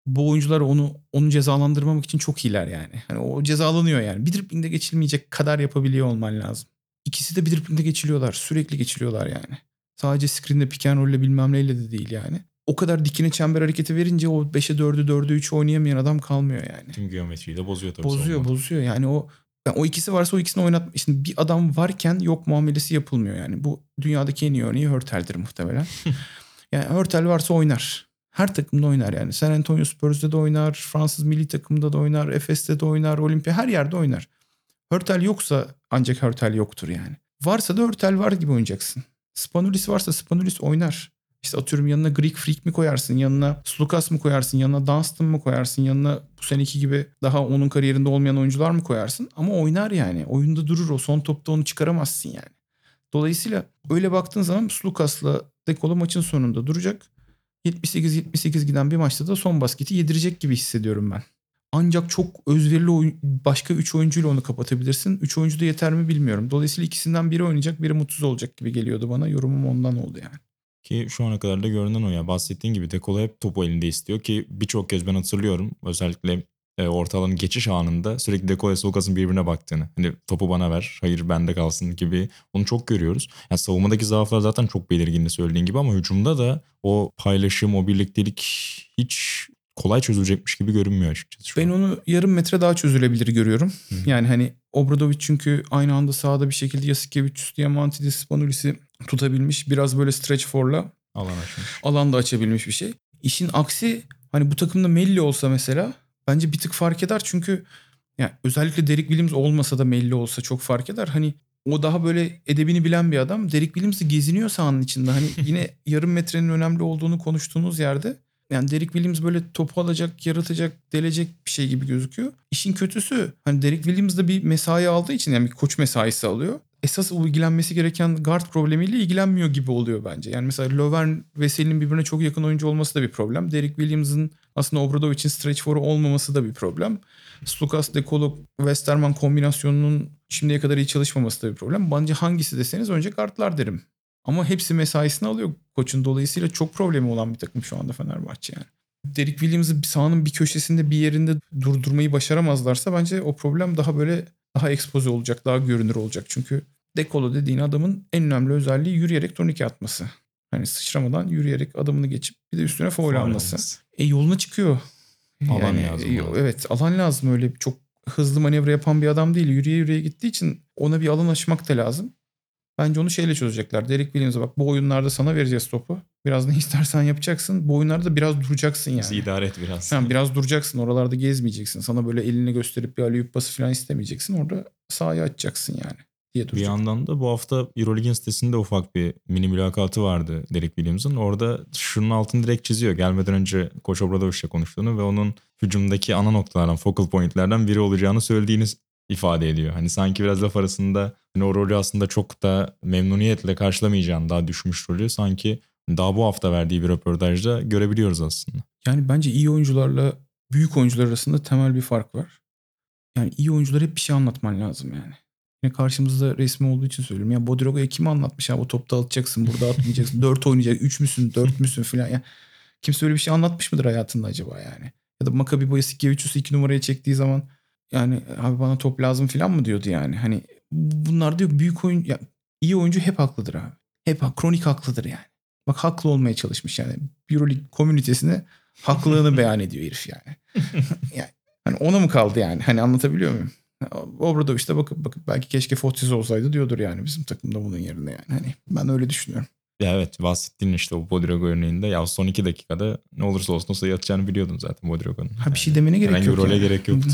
bu oyuncular onu onu cezalandırmamak için çok iyiler yani. Hani o cezalanıyor yani. Bir driplingde geçilmeyecek kadar yapabiliyor olman lazım. İkisi de bir driplingde geçiliyorlar. Sürekli geçiliyorlar yani. Sadece screen'de pick and roll'le bilmem neyle de değil yani. O kadar dikine çember hareketi verince o 5'e 4'ü 4'e 3 oynayamayan adam kalmıyor yani. Tüm geometriyi de bozuyor tabii. Bozuyor savunmada. bozuyor yani o yani o ikisi varsa o ikisini oynat. Şimdi bir adam varken yok muamelesi yapılmıyor yani. Bu dünyadaki en iyi örneği Hörtel'dir muhtemelen. yani Hörtel varsa oynar. Her takımda oynar yani. San Antonio Spurs'da da oynar, Fransız milli takımda da oynar, Efes'te de oynar, Olimpiya her yerde oynar. Hörtel yoksa ancak Hörtel yoktur yani. Varsa da Hörtel var gibi oynayacaksın. Spanulis varsa Spanulis oynar. İşte atıyorum yanına Greek Freak mi koyarsın, yanına Slukas mı koyarsın, yanına Dunstan mı koyarsın, yanına bu seneki gibi daha onun kariyerinde olmayan oyuncular mı koyarsın? Ama oynar yani. Oyunda durur o. Son topta onu çıkaramazsın yani. Dolayısıyla öyle baktığın zaman Slukas'la Dekolo maçın sonunda duracak. 78-78 giden bir maçta da son basketi yedirecek gibi hissediyorum ben. Ancak çok özverili oyun, başka 3 oyuncuyla onu kapatabilirsin. 3 oyuncu da yeter mi bilmiyorum. Dolayısıyla ikisinden biri oynayacak, biri mutsuz olacak gibi geliyordu bana. Yorumum ondan oldu yani. Ki şu ana kadar da görünen o ya. Bahsettiğin gibi Dekolo hep topu elinde istiyor ki birçok kez ben hatırlıyorum. Özellikle e, orta alanın geçiş anında sürekli Dekolo ile Lucas'ın birbirine baktığını. Hani topu bana ver, hayır bende kalsın gibi onu çok görüyoruz. Yani savunmadaki zaaflar zaten çok belirgin söylediğin gibi ama hücumda da o paylaşım, o birliktelik hiç kolay çözülecekmiş gibi görünmüyor açıkçası. şu Ben an. onu yarım metre daha çözülebilir görüyorum. Hı. Yani hani Obradovic çünkü aynı anda sahada bir şekilde Yasikevicius, Diamantidis, Spanulis'i tutabilmiş. Biraz böyle stretch four'la alan açmış. alanda açabilmiş bir şey. İşin aksi hani bu takımda Melli olsa mesela bence bir tık fark eder çünkü yani özellikle Derek Williams olmasa da Melli olsa çok fark eder. Hani o daha böyle edebini bilen bir adam. Derek Williams de geziniyor sahanın içinde. Hani yine yarım metrenin önemli olduğunu konuştuğunuz yerde yani Derek Williams böyle topu alacak, yaratacak, delecek bir şey gibi gözüküyor. İşin kötüsü hani Derek Williams da bir mesai aldığı için yani bir koç mesaisi alıyor. Esas ilgilenmesi gereken guard problemiyle ilgilenmiyor gibi oluyor bence. Yani mesela Lovern ve Selin birbirine çok yakın oyuncu olması da bir problem. Derek Williams'ın aslında Obradovic'in stretch four'u olmaması da bir problem. Slukas, Dekolo, Westerman kombinasyonunun şimdiye kadar iyi çalışmaması da bir problem. Bence hangisi deseniz önce guardlar derim. Ama hepsi mesaisini alıyor koçun. Dolayısıyla çok problemi olan bir takım şu anda Fenerbahçe yani. Derek Williams'ı sahanın bir köşesinde bir yerinde durdurmayı başaramazlarsa bence o problem daha böyle daha ekspoze olacak, daha görünür olacak. Çünkü Dekolo dediğin adamın en önemli özelliği yürüyerek turnike atması. Hani sıçramadan yürüyerek adımını geçip bir de üstüne foul alması. E yoluna çıkıyor. Alan lazım. e, evet alan lazım öyle çok hızlı manevra yapan bir adam değil. Yürüye yürüye gittiği için ona bir alan açmak da lazım. Bence onu şeyle çözecekler. Derek Williams'a bak bu oyunlarda sana vereceğiz topu. Biraz ne istersen yapacaksın. Bu oyunlarda biraz duracaksın Bizi yani. idare et biraz. Sen biraz duracaksın. Oralarda gezmeyeceksin. Sana böyle elini gösterip bir alley pası falan istemeyeceksin. Orada sahayı açacaksın yani diye Bir duracak. yandan da bu hafta Euroleague'in sitesinde ufak bir mini mülakatı vardı Derek Williams'ın. Orada şunun altını direkt çiziyor. Gelmeden önce Koç Obradovic'le konuştuğunu ve onun hücumdaki ana noktalardan, focal pointlerden biri olacağını söylediğini ifade ediyor. Hani sanki biraz laf arasında hani o rolü aslında çok da memnuniyetle karşılamayacağını daha düşmüş rolü sanki daha bu hafta verdiği bir röportajda görebiliyoruz aslında. Yani bence iyi oyuncularla büyük oyuncular arasında temel bir fark var. Yani iyi oyuncular hep bir şey anlatman lazım yani. Yine karşımızda resmi olduğu için söylüyorum. Ya Bodirogo'ya kim anlatmış ya o topta atacaksın burada atmayacaksın. dört oynayacak. Üç müsün dört müsün filan. Ya, kimse öyle bir şey anlatmış mıdır hayatında acaba yani? Ya da Maccabi Boyasikevicius'u iki numaraya çektiği zaman yani abi bana top lazım filan mı diyordu yani. Hani bunlar diyor büyük oyun ya, iyi oyuncu hep haklıdır abi. Hep kronik haklıdır yani. Bak haklı olmaya çalışmış yani. Euroleague komünitesine haklılığını beyan ediyor herif yani. yani hani ona mı kaldı yani? Hani anlatabiliyor muyum? Obradoviç de bakıp bakıp belki keşke Fotis olsaydı diyordur yani bizim takımda bunun yerine yani. Hani ben öyle düşünüyorum. Ya evet bahsettiğin işte o Bodirogo örneğinde ya son iki dakikada ne olursa olsun o sayı atacağını biliyordun zaten Bodirogo'nun. Ha bir şey demene gerek herhangi yok. bir role yani. gerek yoktu.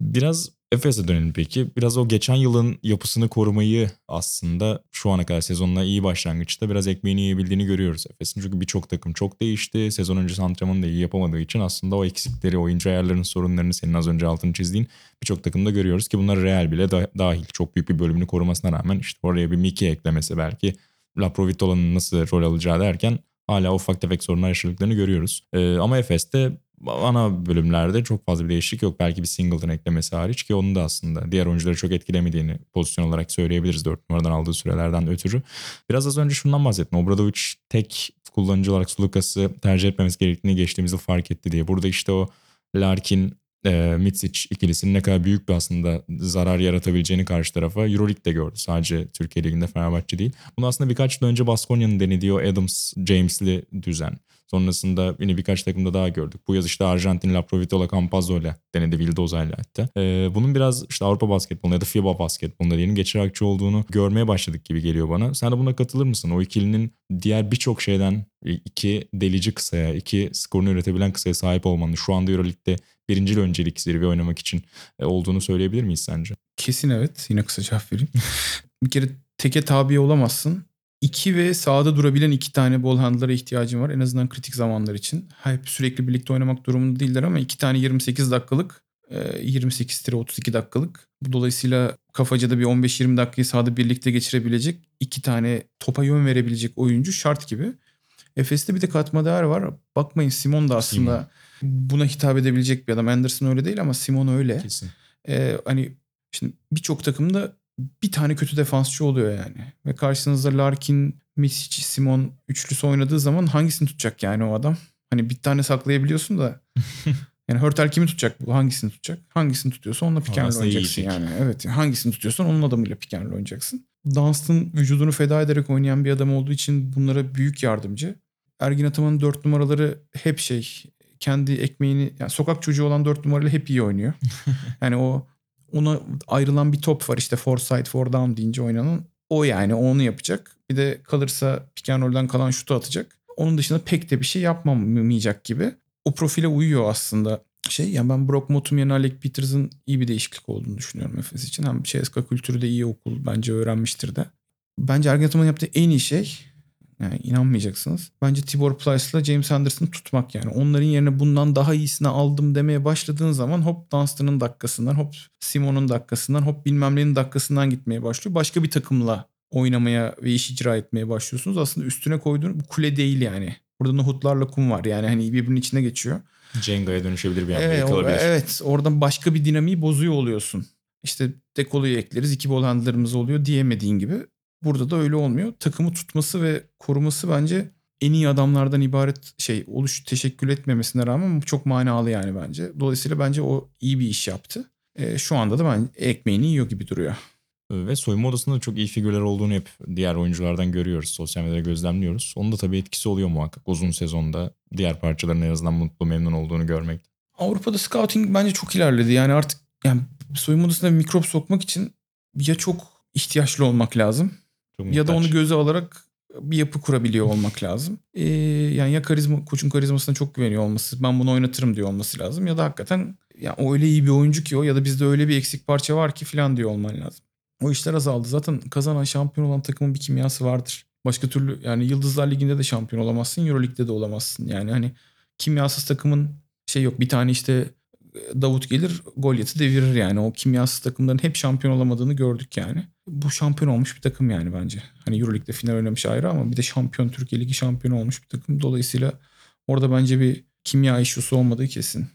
Biraz Efes'e dönelim peki. Biraz o geçen yılın yapısını korumayı aslında şu ana kadar sezonla iyi başlangıçta biraz ekmeğini yiyebildiğini görüyoruz Efes'in. Çünkü birçok takım çok değişti. Sezon öncesi antrenmanı da iyi yapamadığı için aslında o eksikleri, oyuncu ayarlarının sorunlarını senin az önce altını çizdiğin birçok takımda görüyoruz ki bunlar Real bile da- dahil. Çok büyük bir bölümünü korumasına rağmen işte oraya bir Miki eklemesi belki Laprovitola'nın nasıl rol alacağı derken hala ufak tefek sorunlar yaşadıklarını görüyoruz. Ee, ama Efes'te ana bölümlerde çok fazla bir değişiklik yok. Belki bir Singleton eklemesi hariç ki onun da aslında diğer oyuncuları çok etkilemediğini pozisyon olarak söyleyebiliriz 4 numaradan aldığı sürelerden ötürü. Biraz az önce şundan bahsettim. Obradovic tek kullanıcı olarak Sulukas'ı tercih etmemesi gerektiğini geçtiğimiz yıl fark etti diye. Burada işte o Larkin e, Mitsic ikilisinin ne kadar büyük bir aslında zarar yaratabileceğini karşı tarafa Euroleague'de gördü. Sadece Türkiye Ligi'nde Fenerbahçe değil. Bunu aslında birkaç yıl önce Baskonya'nın denediği o Adams James'li düzen. Sonrasında yine birkaç takımda daha gördük. Bu yaz işte Arjantin Laprovitola Campazzo'yla denedi Vildoza'yla hatta. Ee, bunun biraz işte Avrupa basketbolunda ya da FIBA basketbolunda diyelim akçe olduğunu görmeye başladık gibi geliyor bana. Sen de buna katılır mısın? O ikilinin diğer birçok şeyden iki delici kısaya, iki skorunu üretebilen kısaya sahip olmanın şu anda Euroleague'de birinci öncelik zirve oynamak için e, olduğunu söyleyebilir miyiz sence? Kesin evet. Yine kısa cevap vereyim. bir kere teke tabi olamazsın. İki ve sahada durabilen iki tane ball handler'a ihtiyacın var. En azından kritik zamanlar için. Hep sürekli birlikte oynamak durumunda değiller ama iki tane 28 dakikalık, e, 28-32 dakikalık. Dolayısıyla kafacada bir 15-20 dakikayı sahada birlikte geçirebilecek iki tane topa yön verebilecek oyuncu şart gibi. Efes'te bir de katma değer var. Bakmayın Simon da aslında buna hitap edebilecek bir adam. Anderson öyle değil ama Simon öyle. Kesin. Ee, hani şimdi birçok takımda bir tane kötü defansçı oluyor yani. Ve karşınızda Larkin, Misic, Simon üçlüsü oynadığı zaman hangisini tutacak yani o adam? Hani bir tane saklayabiliyorsun da yani Hörtel kimi tutacak bu? Hangisini tutacak? Hangisini tutuyorsa onunla pick and oynayacaksın yani. Evet hangisini tutuyorsan onun adamıyla pick and oynayacaksın. Dunstan vücudunu feda ederek oynayan bir adam olduğu için bunlara büyük yardımcı. Ergin Ataman'ın dört numaraları hep şey kendi ekmeğini yani sokak çocuğu olan dört numarayla hep iyi oynuyor. yani o ona ayrılan bir top var işte four side four down deyince oynanan. O yani onu yapacak. Bir de kalırsa roll'dan kalan şutu atacak. onun dışında pek de bir şey yapmamayacak gibi. O profile uyuyor aslında şey yani ben Brock Motum yerine Alec Peters'ın iyi bir değişiklik olduğunu düşünüyorum Efes için. Hem CSKA kültürü de iyi okul bence öğrenmiştir de. Bence Ergen Ataman'ın yaptığı en iyi şey yani inanmayacaksınız. Bence Tibor Plyce'la James Anderson'ı tutmak yani. Onların yerine bundan daha iyisini aldım demeye başladığın zaman hop Dunstan'ın dakikasından, hop Simon'un dakikasından, hop bilmem nenin dakikasından gitmeye başlıyor. Başka bir takımla oynamaya ve iş icra etmeye başlıyorsunuz. Aslında üstüne koyduğun bu kule değil yani. Burada nohutlarla kum var yani hani birbirinin içine geçiyor. Cenga'ya dönüşebilir bir anda Evet, yıkılabilir. evet oradan başka bir dinamiği bozuyor oluyorsun. İşte dekoluyu ekleriz iki bol oluyor diyemediğin gibi. Burada da öyle olmuyor. Takımı tutması ve koruması bence en iyi adamlardan ibaret şey oluş teşekkür etmemesine rağmen çok manalı yani bence. Dolayısıyla bence o iyi bir iş yaptı. Ee, şu anda da ben ekmeğini yiyor gibi duruyor. Ve soyunma odasında da çok iyi figürler olduğunu hep diğer oyunculardan görüyoruz. Sosyal medyada gözlemliyoruz. Onun da tabii etkisi oluyor muhakkak uzun sezonda. Diğer parçaların en azından mutlu memnun olduğunu görmek. Avrupa'da scouting bence çok ilerledi. Yani artık yani soyunma odasına bir mikrop sokmak için ya çok ihtiyaçlı olmak lazım Çok ya da onu göze alarak bir yapı kurabiliyor olmak lazım. Ee, yani ya karizma koçun karizmasına çok güveniyor olması, ben bunu oynatırım diyor olması lazım ya da hakikaten ya o öyle iyi bir oyuncu ki o ya da bizde öyle bir eksik parça var ki falan diyor olman lazım. O işler azaldı. Zaten kazanan şampiyon olan takımın bir kimyası vardır. Başka türlü yani Yıldızlar Ligi'nde de şampiyon olamazsın, Euroleague'de de olamazsın. Yani hani kimyasız takımın şey yok. Bir tane işte Davut gelir Goliath'ı devirir yani. O kimyasız takımların hep şampiyon olamadığını gördük yani. Bu şampiyon olmuş bir takım yani bence. Hani Euroleague'de final oynamış ayrı ama bir de şampiyon Türkiye Ligi şampiyonu olmuş bir takım. Dolayısıyla orada bence bir kimya işusu olmadığı kesin.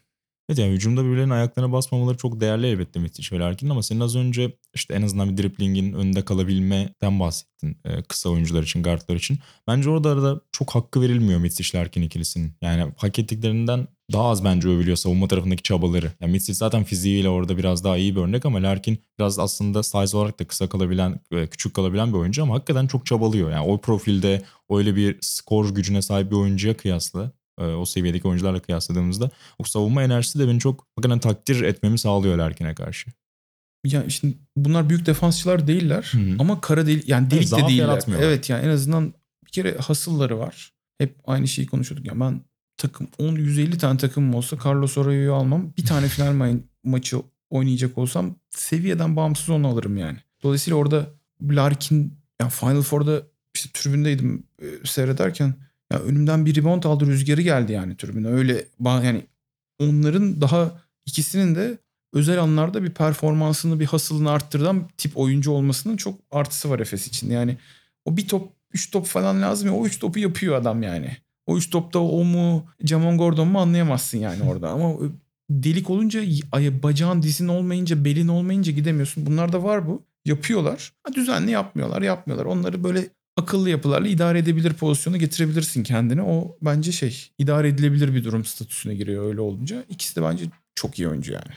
Evet yani hücumda birbirlerinin ayaklarına basmamaları çok değerli elbette Mitic ve Larkin ama senin az önce işte en azından bir driplingin önünde kalabilmeden bahsettin e, kısa oyuncular için, guardlar için. Bence orada arada çok hakkı verilmiyor Mitic Larkin ikilisinin. Yani hak ettiklerinden daha az bence övülüyor savunma tarafındaki çabaları. Yani Mitic zaten fiziğiyle orada biraz daha iyi bir örnek ama Larkin biraz aslında size olarak da kısa kalabilen, e, küçük kalabilen bir oyuncu ama hakikaten çok çabalıyor. Yani o profilde öyle bir skor gücüne sahip bir oyuncuya kıyasla o seviyedeki oyuncularla kıyasladığımızda o savunma enerjisi de beni çok hakikaten takdir etmemi sağlıyor Larkin'e karşı. Ya şimdi bunlar büyük defansçılar değiller Hı hı. ama kara değil yani delik de değiller. Evet yani en azından bir kere hasılları var. Hep aynı şeyi konuşuyorduk. Yani ben takım 10 150 tane takımım olsa Carlos Arroyo'yu almam. Bir tane final ma- maçı oynayacak olsam seviyeden bağımsız onu alırım yani. Dolayısıyla orada Larkin yani Final Four'da işte tribündeydim e, seyrederken ya önümden bir rebound aldı rüzgarı geldi yani tribüne. Öyle yani onların daha ikisinin de özel anlarda bir performansını bir hasılını arttıran tip oyuncu olmasının çok artısı var Efes için. Yani o bir top, üç top falan lazım ya o üç topu yapıyor adam yani. O üç topta o mu Jamon Gordon mu anlayamazsın yani orada. Ama delik olunca ay- bacağın dizin olmayınca belin olmayınca gidemiyorsun. Bunlar da var bu. Yapıyorlar. Ha, düzenli yapmıyorlar yapmıyorlar. Onları böyle akıllı yapılarla idare edebilir pozisyona getirebilirsin kendini. O bence şey idare edilebilir bir durum statüsüne giriyor öyle olunca. İkisi de bence çok iyi oyuncu yani.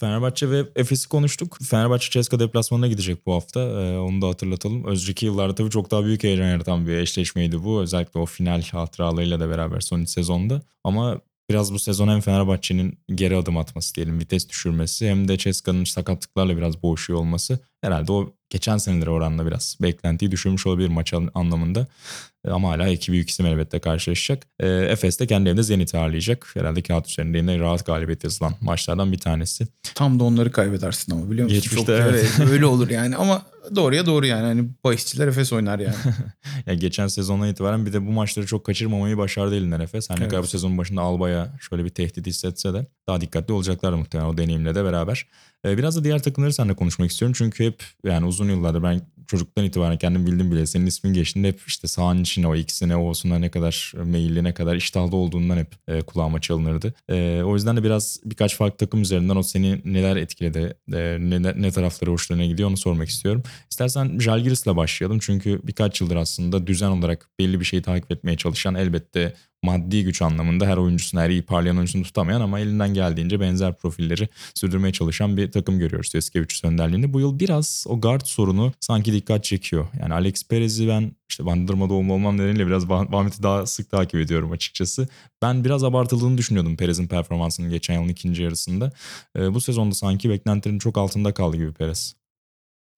Fenerbahçe ve Efes'i konuştuk. Fenerbahçe Ceska deplasmanına gidecek bu hafta. Ee, onu da hatırlatalım. Önceki yıllarda tabii çok daha büyük heyecan yaratan bir eşleşmeydi bu. Özellikle o final hatıralarıyla da beraber son sezonda. Ama biraz bu sezon hem Fenerbahçe'nin geri adım atması diyelim, vites düşürmesi hem de Ceska'nın sakatlıklarla biraz boğuşuyor olması herhalde o geçen senelere oranla biraz beklentiyi düşürmüş olabilir maç an- anlamında. E, Ama hala iki büyük isim elbette karşılaşacak. E, Efes de kendi evinde Zenit'i ağırlayacak. Herhalde kağıt üzerinde yine rahat galibiyet yazılan maçlardan bir tanesi. Tam da onları kaybedersin ama biliyor musun? Geçmişte, Çok, evet. öyle olur yani ama doğruya doğru yani. Hani bahisçiler Efes oynar yani. Ya geçen sezondan itibaren bir de bu maçları çok kaçırmamayı başardı elinden Efes. Her ne Evet. kadar bu sezonun başında Alba'ya şöyle bir tehdit hissetse de daha dikkatli olacaklar muhtemelen o deneyimle de beraber. Ee, biraz da diğer takımları seninle konuşmak istiyorum. Çünkü hep yani uzun yıllardır ben çocuktan itibaren kendim bildim bile senin ismin geçtiğinde hep işte sahanın içine o ikisine o olsuna ne kadar meyilli ne kadar iştahlı olduğundan hep e, kulağıma çalınırdı. E, o yüzden de biraz birkaç farklı takım üzerinden o seni neler etkiledi, e, ne, ne tarafları hoşlarına gidiyor onu sormak istiyorum. İstersen Jalgiris'le başlayalım. Çünkü birkaç yıldır aslında düzen olarak belli bir şeyi takip etmeye çalışan elbette maddi güç anlamında her oyuncusunu, her iyi parlayan oyuncusunu tutamayan ama elinden geldiğince benzer profilleri sürdürmeye çalışan bir takım görüyoruz Teskevicius önderliğinde. Bu yıl biraz o guard sorunu sanki dikkat çekiyor. Yani Alex Perez'i ben işte Bandırma doğumlu olmam nedeniyle biraz Bah- Bahmet'i daha sık takip ediyorum açıkçası. Ben biraz abartıldığını düşünüyordum Perez'in performansının geçen yılın ikinci yarısında. Ee, bu sezonda sanki beklentilerin çok altında kaldı gibi Perez.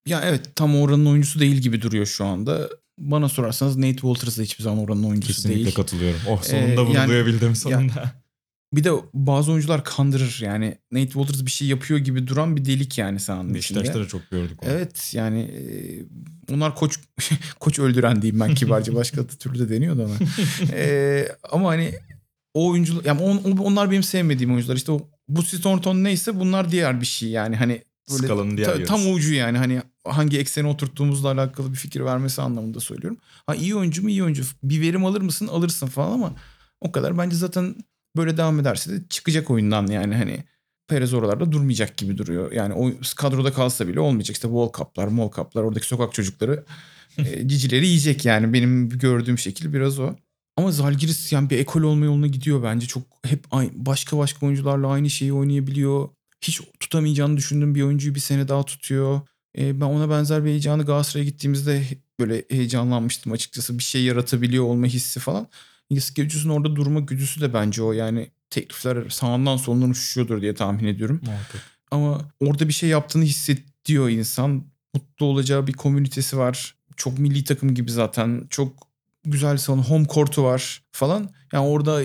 ya evet tam oranın oyuncusu değil gibi duruyor şu anda. Bana sorarsanız Nate Walters da hiçbir zaman oranın oyuncusu Kesinlikle değil. katılıyorum. Oh sonunda Ee, bunu yani- duyabildim sonunda. Bir de bazı oyuncular kandırır yani. Nate Walters bir şey yapıyor gibi duran bir delik yani sahanın içinde. Beşiktaş'ta da çok gördük onu. Evet yani e, onlar koç koç öldüren diyeyim ben kibarca başka türlü de deniyordu ona. E, ama hani o oyuncular yani on- onlar benim sevmediğim oyuncular işte o bu Thornton neyse bunlar diğer bir şey yani hani böyle Skalanın diğer ta- tam ucu yani hani hangi eksene oturttuğumuzla alakalı bir fikir vermesi anlamında söylüyorum. Ha iyi oyuncu mu iyi oyuncu bir verim alır mısın alırsın falan ama o kadar bence zaten böyle devam ederse de çıkacak oyundan yani hani Perez oralarda durmayacak gibi duruyor. Yani o kadroda kalsa bile olmayacak. İşte World Cup'lar, Mall Cup'lar, oradaki sokak çocukları e, cicileri yiyecek yani. Benim gördüğüm şekil biraz o. Ama Zalgiris yani bir ekol olma yoluna gidiyor bence. Çok hep aynı, başka başka oyuncularla aynı şeyi oynayabiliyor. Hiç tutamayacağını düşündüğüm bir oyuncuyu bir sene daha tutuyor. E, ben ona benzer bir heyecanı Galatasaray'a gittiğimizde böyle heyecanlanmıştım açıkçası. Bir şey yaratabiliyor olma hissi falan. Yasikevicius'un orada durma güdüsü de bence o. Yani teklifler sağından solundan uçuşuyordur diye tahmin ediyorum. Muhakkak. Ama orada bir şey yaptığını hissediyor insan. Mutlu olacağı bir komünitesi var. Çok milli takım gibi zaten. Çok güzel salon, home court'u var falan. Yani orada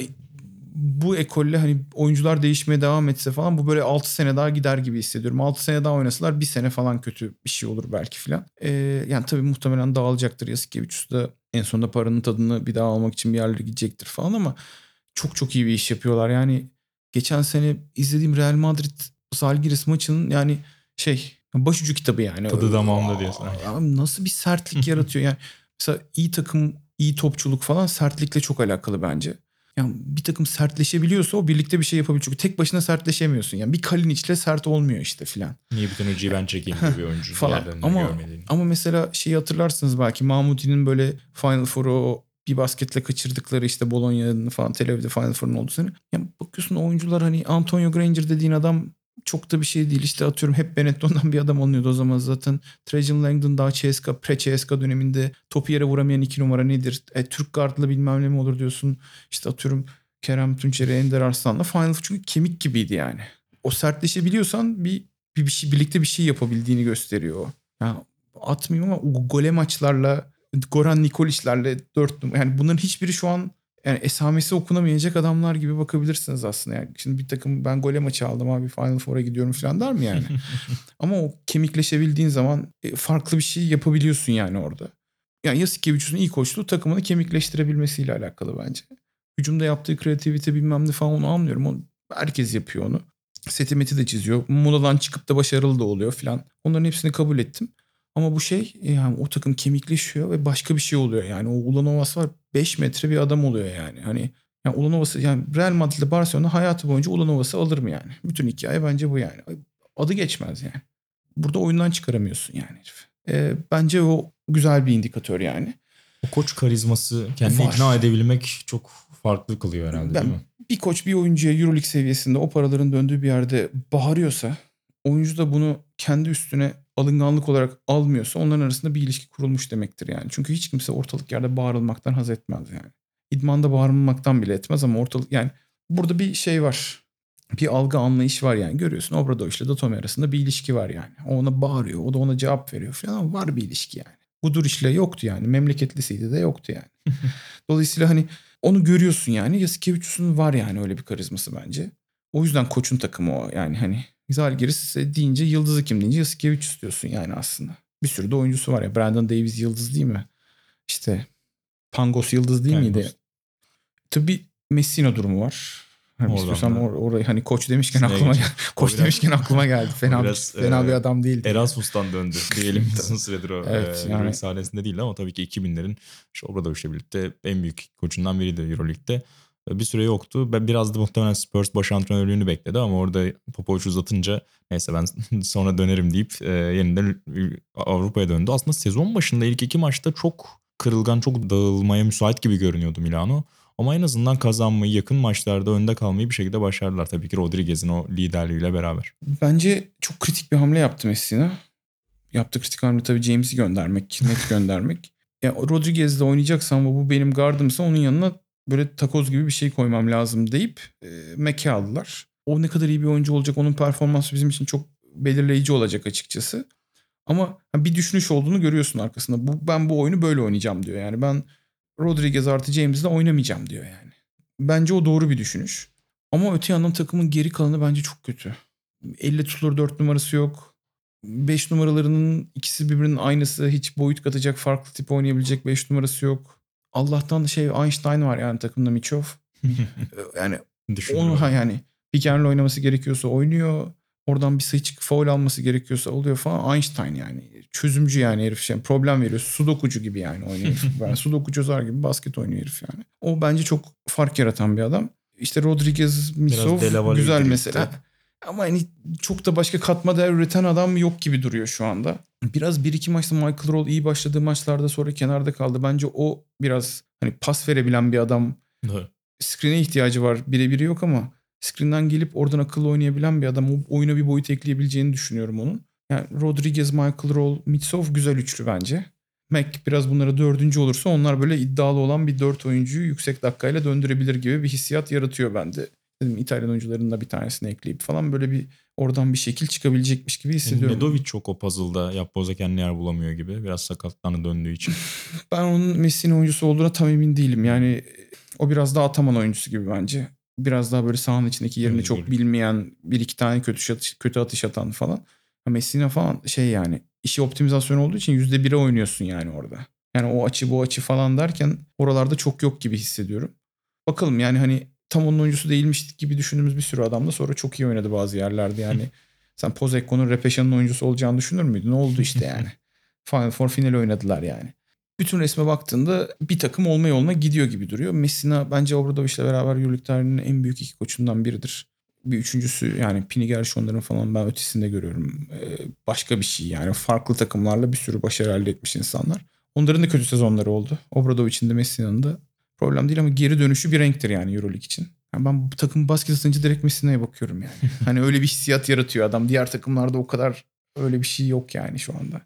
bu ekolle hani oyuncular değişmeye devam etse falan bu böyle 6 sene daha gider gibi hissediyorum. 6 sene daha oynasalar bir sene falan kötü bir şey olur belki filan. Ee, yani tabii muhtemelen dağılacaktır. Yasikevicius da en sonunda paranın tadını bir daha almak için bir yerlere gidecektir falan ama çok çok iyi bir iş yapıyorlar. Yani geçen sene izlediğim Real Madrid Zalgiris maçının yani şey başucu kitabı yani. Tadı damağımda diyorsun. Nasıl bir sertlik yaratıyor yani. Mesela iyi takım, iyi topçuluk falan sertlikle çok alakalı bence. Yani bir takım sertleşebiliyorsa o birlikte bir şey yapabiliyor. Çünkü tek başına sertleşemiyorsun. Yani bir Kalinic'le sert olmuyor işte filan. Niye bütün hocayı ben çekeyim gibi oyuncu Falan. Ama görmediğini. ama mesela şeyi hatırlarsınız belki Mahmudi'nin böyle Final Four'u bir basketle kaçırdıkları işte Bologna'nın falan Tel Aviv'de Final Four'un olduğu sene. Yani bakıyorsun oyuncular hani Antonio Granger dediğin adam çok da bir şey değil. İşte atıyorum hep Benetton'dan bir adam alınıyordu o zaman zaten. Trajan Langdon daha CSKA, pre-CSKA döneminde topu yere vuramayan iki numara nedir? E, Türk gardlı bilmem ne mi olur diyorsun. İşte atıyorum Kerem Tunçeri, Ender Arslan'la Final çünkü kemik gibiydi yani. O sertleşebiliyorsan bir, bir, bir şey, birlikte bir şey yapabildiğini gösteriyor o. Ya atmayayım ama gole maçlarla Goran Nikoliç'lerle dört numara. Yani bunların hiçbiri şu an yani esamesi okunamayacak adamlar gibi bakabilirsiniz aslında. Yani şimdi bir takım ben gole maçı aldım abi Final Four'a gidiyorum falan der mi yani? Ama o kemikleşebildiğin zaman e, farklı bir şey yapabiliyorsun yani orada. Yani Yasikevicius'un iyi koçluğu takımını kemikleştirebilmesiyle alakalı bence. Hücumda yaptığı kreativite bilmem ne falan onu anlıyorum. O, herkes yapıyor onu. Setimeti de çiziyor. Moladan çıkıp da başarılı da oluyor falan. Onların hepsini kabul ettim. Ama bu şey yani o takım kemikleşiyor ve başka bir şey oluyor. Yani o Ulanovas var 5 metre bir adam oluyor yani. Hani yani Ulanovas'ı yani Real Madrid'le Barcelona hayatı boyunca Ulanovas'ı alır mı yani? Bütün hikaye bence bu yani. Adı geçmez yani. Burada oyundan çıkaramıyorsun yani herif. Ee, bence o güzel bir indikatör yani. O koç karizması kendini Var. ikna edebilmek çok farklı kılıyor herhalde Ben- değil mi? Bir koç bir oyuncuya Euroleague seviyesinde o paraların döndüğü bir yerde bağırıyorsa oyuncu da bunu kendi üstüne alınganlık olarak almıyorsa onların arasında bir ilişki kurulmuş demektir yani. Çünkü hiç kimse ortalık yerde bağırılmaktan haz etmez yani. İdmanda bağırılmaktan bile etmez ama ortalık yani burada bir şey var. Bir algı anlayış var yani görüyorsun Obradoviç ile Datome arasında bir ilişki var yani. O ona bağırıyor o da ona cevap veriyor falan ama var bir ilişki yani. Budur işle yoktu yani memleketlisiydi de yoktu yani. Dolayısıyla hani onu görüyorsun yani. Yasikevicius'un var yani öyle bir karizması bence. O yüzden koçun takımı o yani hani Zalgiris deyince yıldızı kim deyince Yasikevicius diyorsun yani aslında. Bir sürü de oyuncusu var ya. Brandon Davis yıldız değil mi? İşte Pangos yıldız değil Pangos. miydi? Tabii Messina durumu var. Hani or- orayı hani koç demişken Şuraya aklıma geldi. Koç biraz- demişken aklıma geldi. Fena, biraz, fena e, bir adam değildi. Erasmus'tan döndü. Diyelim uzun süredir o Evet, evet, yani- sahnesinde değil ama tabii ki 2000'lerin işte Obradoviç'le birlikte en büyük koçundan biriydi Euroleague'de. Bir süre yoktu. Ben biraz da muhtemelen Spurs baş antrenörlüğünü bekledi ama orada Popovic uzatınca neyse ben sonra dönerim deyip e, yeniden Avrupa'ya döndü. Aslında sezon başında ilk iki maçta çok kırılgan, çok dağılmaya müsait gibi görünüyordu Milano. Ama en azından kazanmayı, yakın maçlarda önde kalmayı bir şekilde başardılar. Tabii ki Rodriguez'in o liderliğiyle beraber. Bence çok kritik bir hamle yaptı Messina. Yaptığı kritik hamle tabii James'i göndermek, net göndermek. Ya Rodriguez'le oynayacaksan bu benim gardımsa onun yanına böyle takoz gibi bir şey koymam lazım deyip e, Mac'i aldılar. O ne kadar iyi bir oyuncu olacak onun performansı bizim için çok belirleyici olacak açıkçası. Ama bir düşünüş olduğunu görüyorsun arkasında. Bu, ben bu oyunu böyle oynayacağım diyor. Yani ben Rodriguez artı James'le oynamayacağım diyor yani. Bence o doğru bir düşünüş. Ama öte yandan takımın geri kalanı bence çok kötü. 50 tutulur 4 numarası yok. 5 numaralarının ikisi birbirinin aynısı. Hiç boyut katacak farklı tip oynayabilecek 5 numarası yok. Allah'tan da şey Einstein var yani takımda Michov. yani onu yani roll oynaması gerekiyorsa oynuyor. Oradan bir sayı çık foul alması gerekiyorsa oluyor falan. Einstein yani. Çözümcü yani herif. Şey, problem veriyor. Sudokucu gibi yani oynuyor herif. Ben sudoku çözer gibi basket oynuyor herif yani. O bence çok fark yaratan bir adam. İşte Rodriguez, Misov güzel mesela. Ama hani çok da başka katma değer üreten adam yok gibi duruyor şu anda. Biraz bir iki maçta Michael Roll iyi başladığı maçlarda sonra kenarda kaldı. Bence o biraz hani pas verebilen bir adam Evet. screen'e ihtiyacı var. Birebiri yok ama screen'den gelip oradan akıllı oynayabilen bir adam. O oyuna bir boyut ekleyebileceğini düşünüyorum onun. Yani Rodriguez, Michael Roll, Mitsov güzel üçlü bence. Mac biraz bunlara dördüncü olursa onlar böyle iddialı olan bir dört oyuncuyu yüksek dakikayla döndürebilir gibi bir hissiyat yaratıyor bende. Dedim İtalyan oyuncularının da bir tanesini ekleyip falan böyle bir oradan bir şekil çıkabilecekmiş gibi hissediyorum. Nedovic çok o puzzle'da yapboza kendine yer bulamıyor gibi. Biraz sakatlarına döndüğü için. Ben onun Messi'nin oyuncusu olduğuna tam emin değilim. Yani o biraz daha Ataman oyuncusu gibi bence. Biraz daha böyle sahanın içindeki yerini çok bilmeyen, bir iki tane kötü atış, kötü atış atan falan. Messina falan şey yani işi optimizasyon olduğu için yüzde bire oynuyorsun yani orada. Yani o açı bu açı falan derken oralarda çok yok gibi hissediyorum. Bakalım yani hani tam onun oyuncusu değilmiş gibi düşündüğümüz bir sürü adam da sonra çok iyi oynadı bazı yerlerde yani. Sen Pozekko'nun Repeşan'ın oyuncusu olacağını düşünür müydün? Ne oldu işte yani. Final Four final oynadılar yani bütün resme baktığında bir takım olma yoluna gidiyor gibi duruyor. Messina bence Obradovic'le beraber Euroleague tarihinin en büyük iki koçundan biridir. Bir üçüncüsü yani Pini Gershon'ların falan ben ötesinde görüyorum. Ee, başka bir şey yani farklı takımlarla bir sürü başarı elde etmiş insanlar. Onların da kötü sezonları oldu. Obradovic'in de Messina'nın da problem değil ama geri dönüşü bir renktir yani Euroleague için. Yani ben bu takım basket atınca direkt Messina'ya bakıyorum yani. hani öyle bir hissiyat yaratıyor adam. Diğer takımlarda o kadar öyle bir şey yok yani şu anda.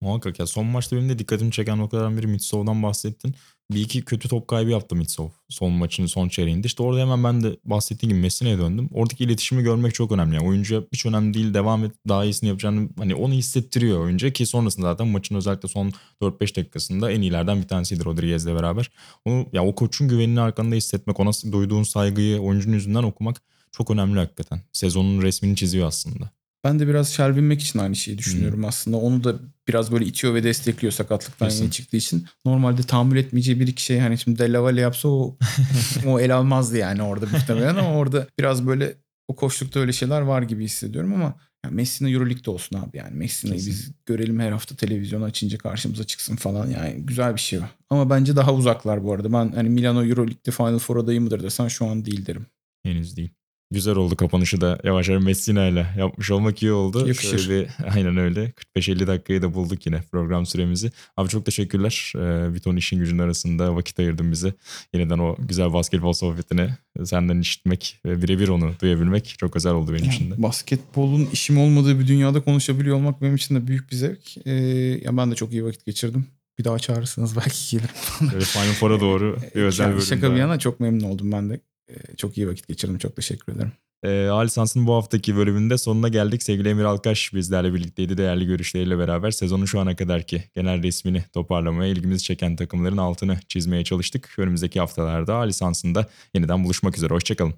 Muhakkak ya son maçta benim de dikkatimi çeken noktalardan biri Mitsov'dan bahsettin. Bir iki kötü top kaybı yaptı Mitsov son maçın son çeyreğinde. İşte orada hemen ben de bahsettiğim gibi Messine'ye döndüm. Oradaki iletişimi görmek çok önemli. Yani oyuncuya hiç önemli değil devam et daha iyisini yapacağını hani onu hissettiriyor oyuncu ki sonrasında zaten maçın özellikle son 4-5 dakikasında en iyilerden bir tanesiydi Rodriguez'le beraber. Onu ya o koçun güvenini arkanda hissetmek, ona duyduğun saygıyı oyuncunun yüzünden okumak çok önemli hakikaten. Sezonun resmini çiziyor aslında. Ben de biraz Shelvin Mack için aynı şeyi düşünüyorum aslında. Onu da biraz böyle itiyor ve destekliyor sakatlıktan Kesin. yeni çıktığı için. Normalde tahammül etmeyeceği bir iki şey hani şimdi Della Valle yapsa o, o el almazdı yani orada muhtemelen ama orada biraz böyle o koşlukta öyle şeyler var gibi hissediyorum ama yani Messina Euroleague'de olsun abi yani. Messina'yı biz görelim her hafta televizyona açınca karşımıza çıksın falan yani güzel bir şey o. Ama bence daha uzaklar bu arada. Ben hani Milano Euroleague'de Final Four adayı mıdır desen şu an değil derim. Henüz değil. Güzel oldu kapanışı da yavaş yavaş Messina ile yapmış olmak iyi oldu. Yakışır. Şöyle bir, aynen öyle. 45-50 dakikayı da bulduk yine program süremizi. Abi çok teşekkürler. Ee, bir ton işin gücün arasında vakit ayırdın bize. Yeniden o güzel basketbol sohbetini senden işitmek ve birebir onu duyabilmek çok özel oldu benim için de. Yani basketbolun işim olmadığı bir dünyada konuşabiliyor olmak benim için de büyük bir zevk. Ee, ya ben de çok iyi vakit geçirdim. Bir daha çağırırsınız belki gelirim. Böyle Final Four'a doğru bir özel Yani Şaka bir yana çok memnun oldum ben de. Ee, çok iyi vakit geçirdim. Çok teşekkür ederim. Ee, A bu haftaki bölümünde sonuna geldik. Sevgili Emir Alkaş bizlerle birlikteydi. Değerli görüşleriyle beraber sezonun şu ana kadarki genel resmini toparlamaya, ilgimizi çeken takımların altını çizmeye çalıştık. Önümüzdeki haftalarda A lisansında yeniden buluşmak üzere. Hoşçakalın.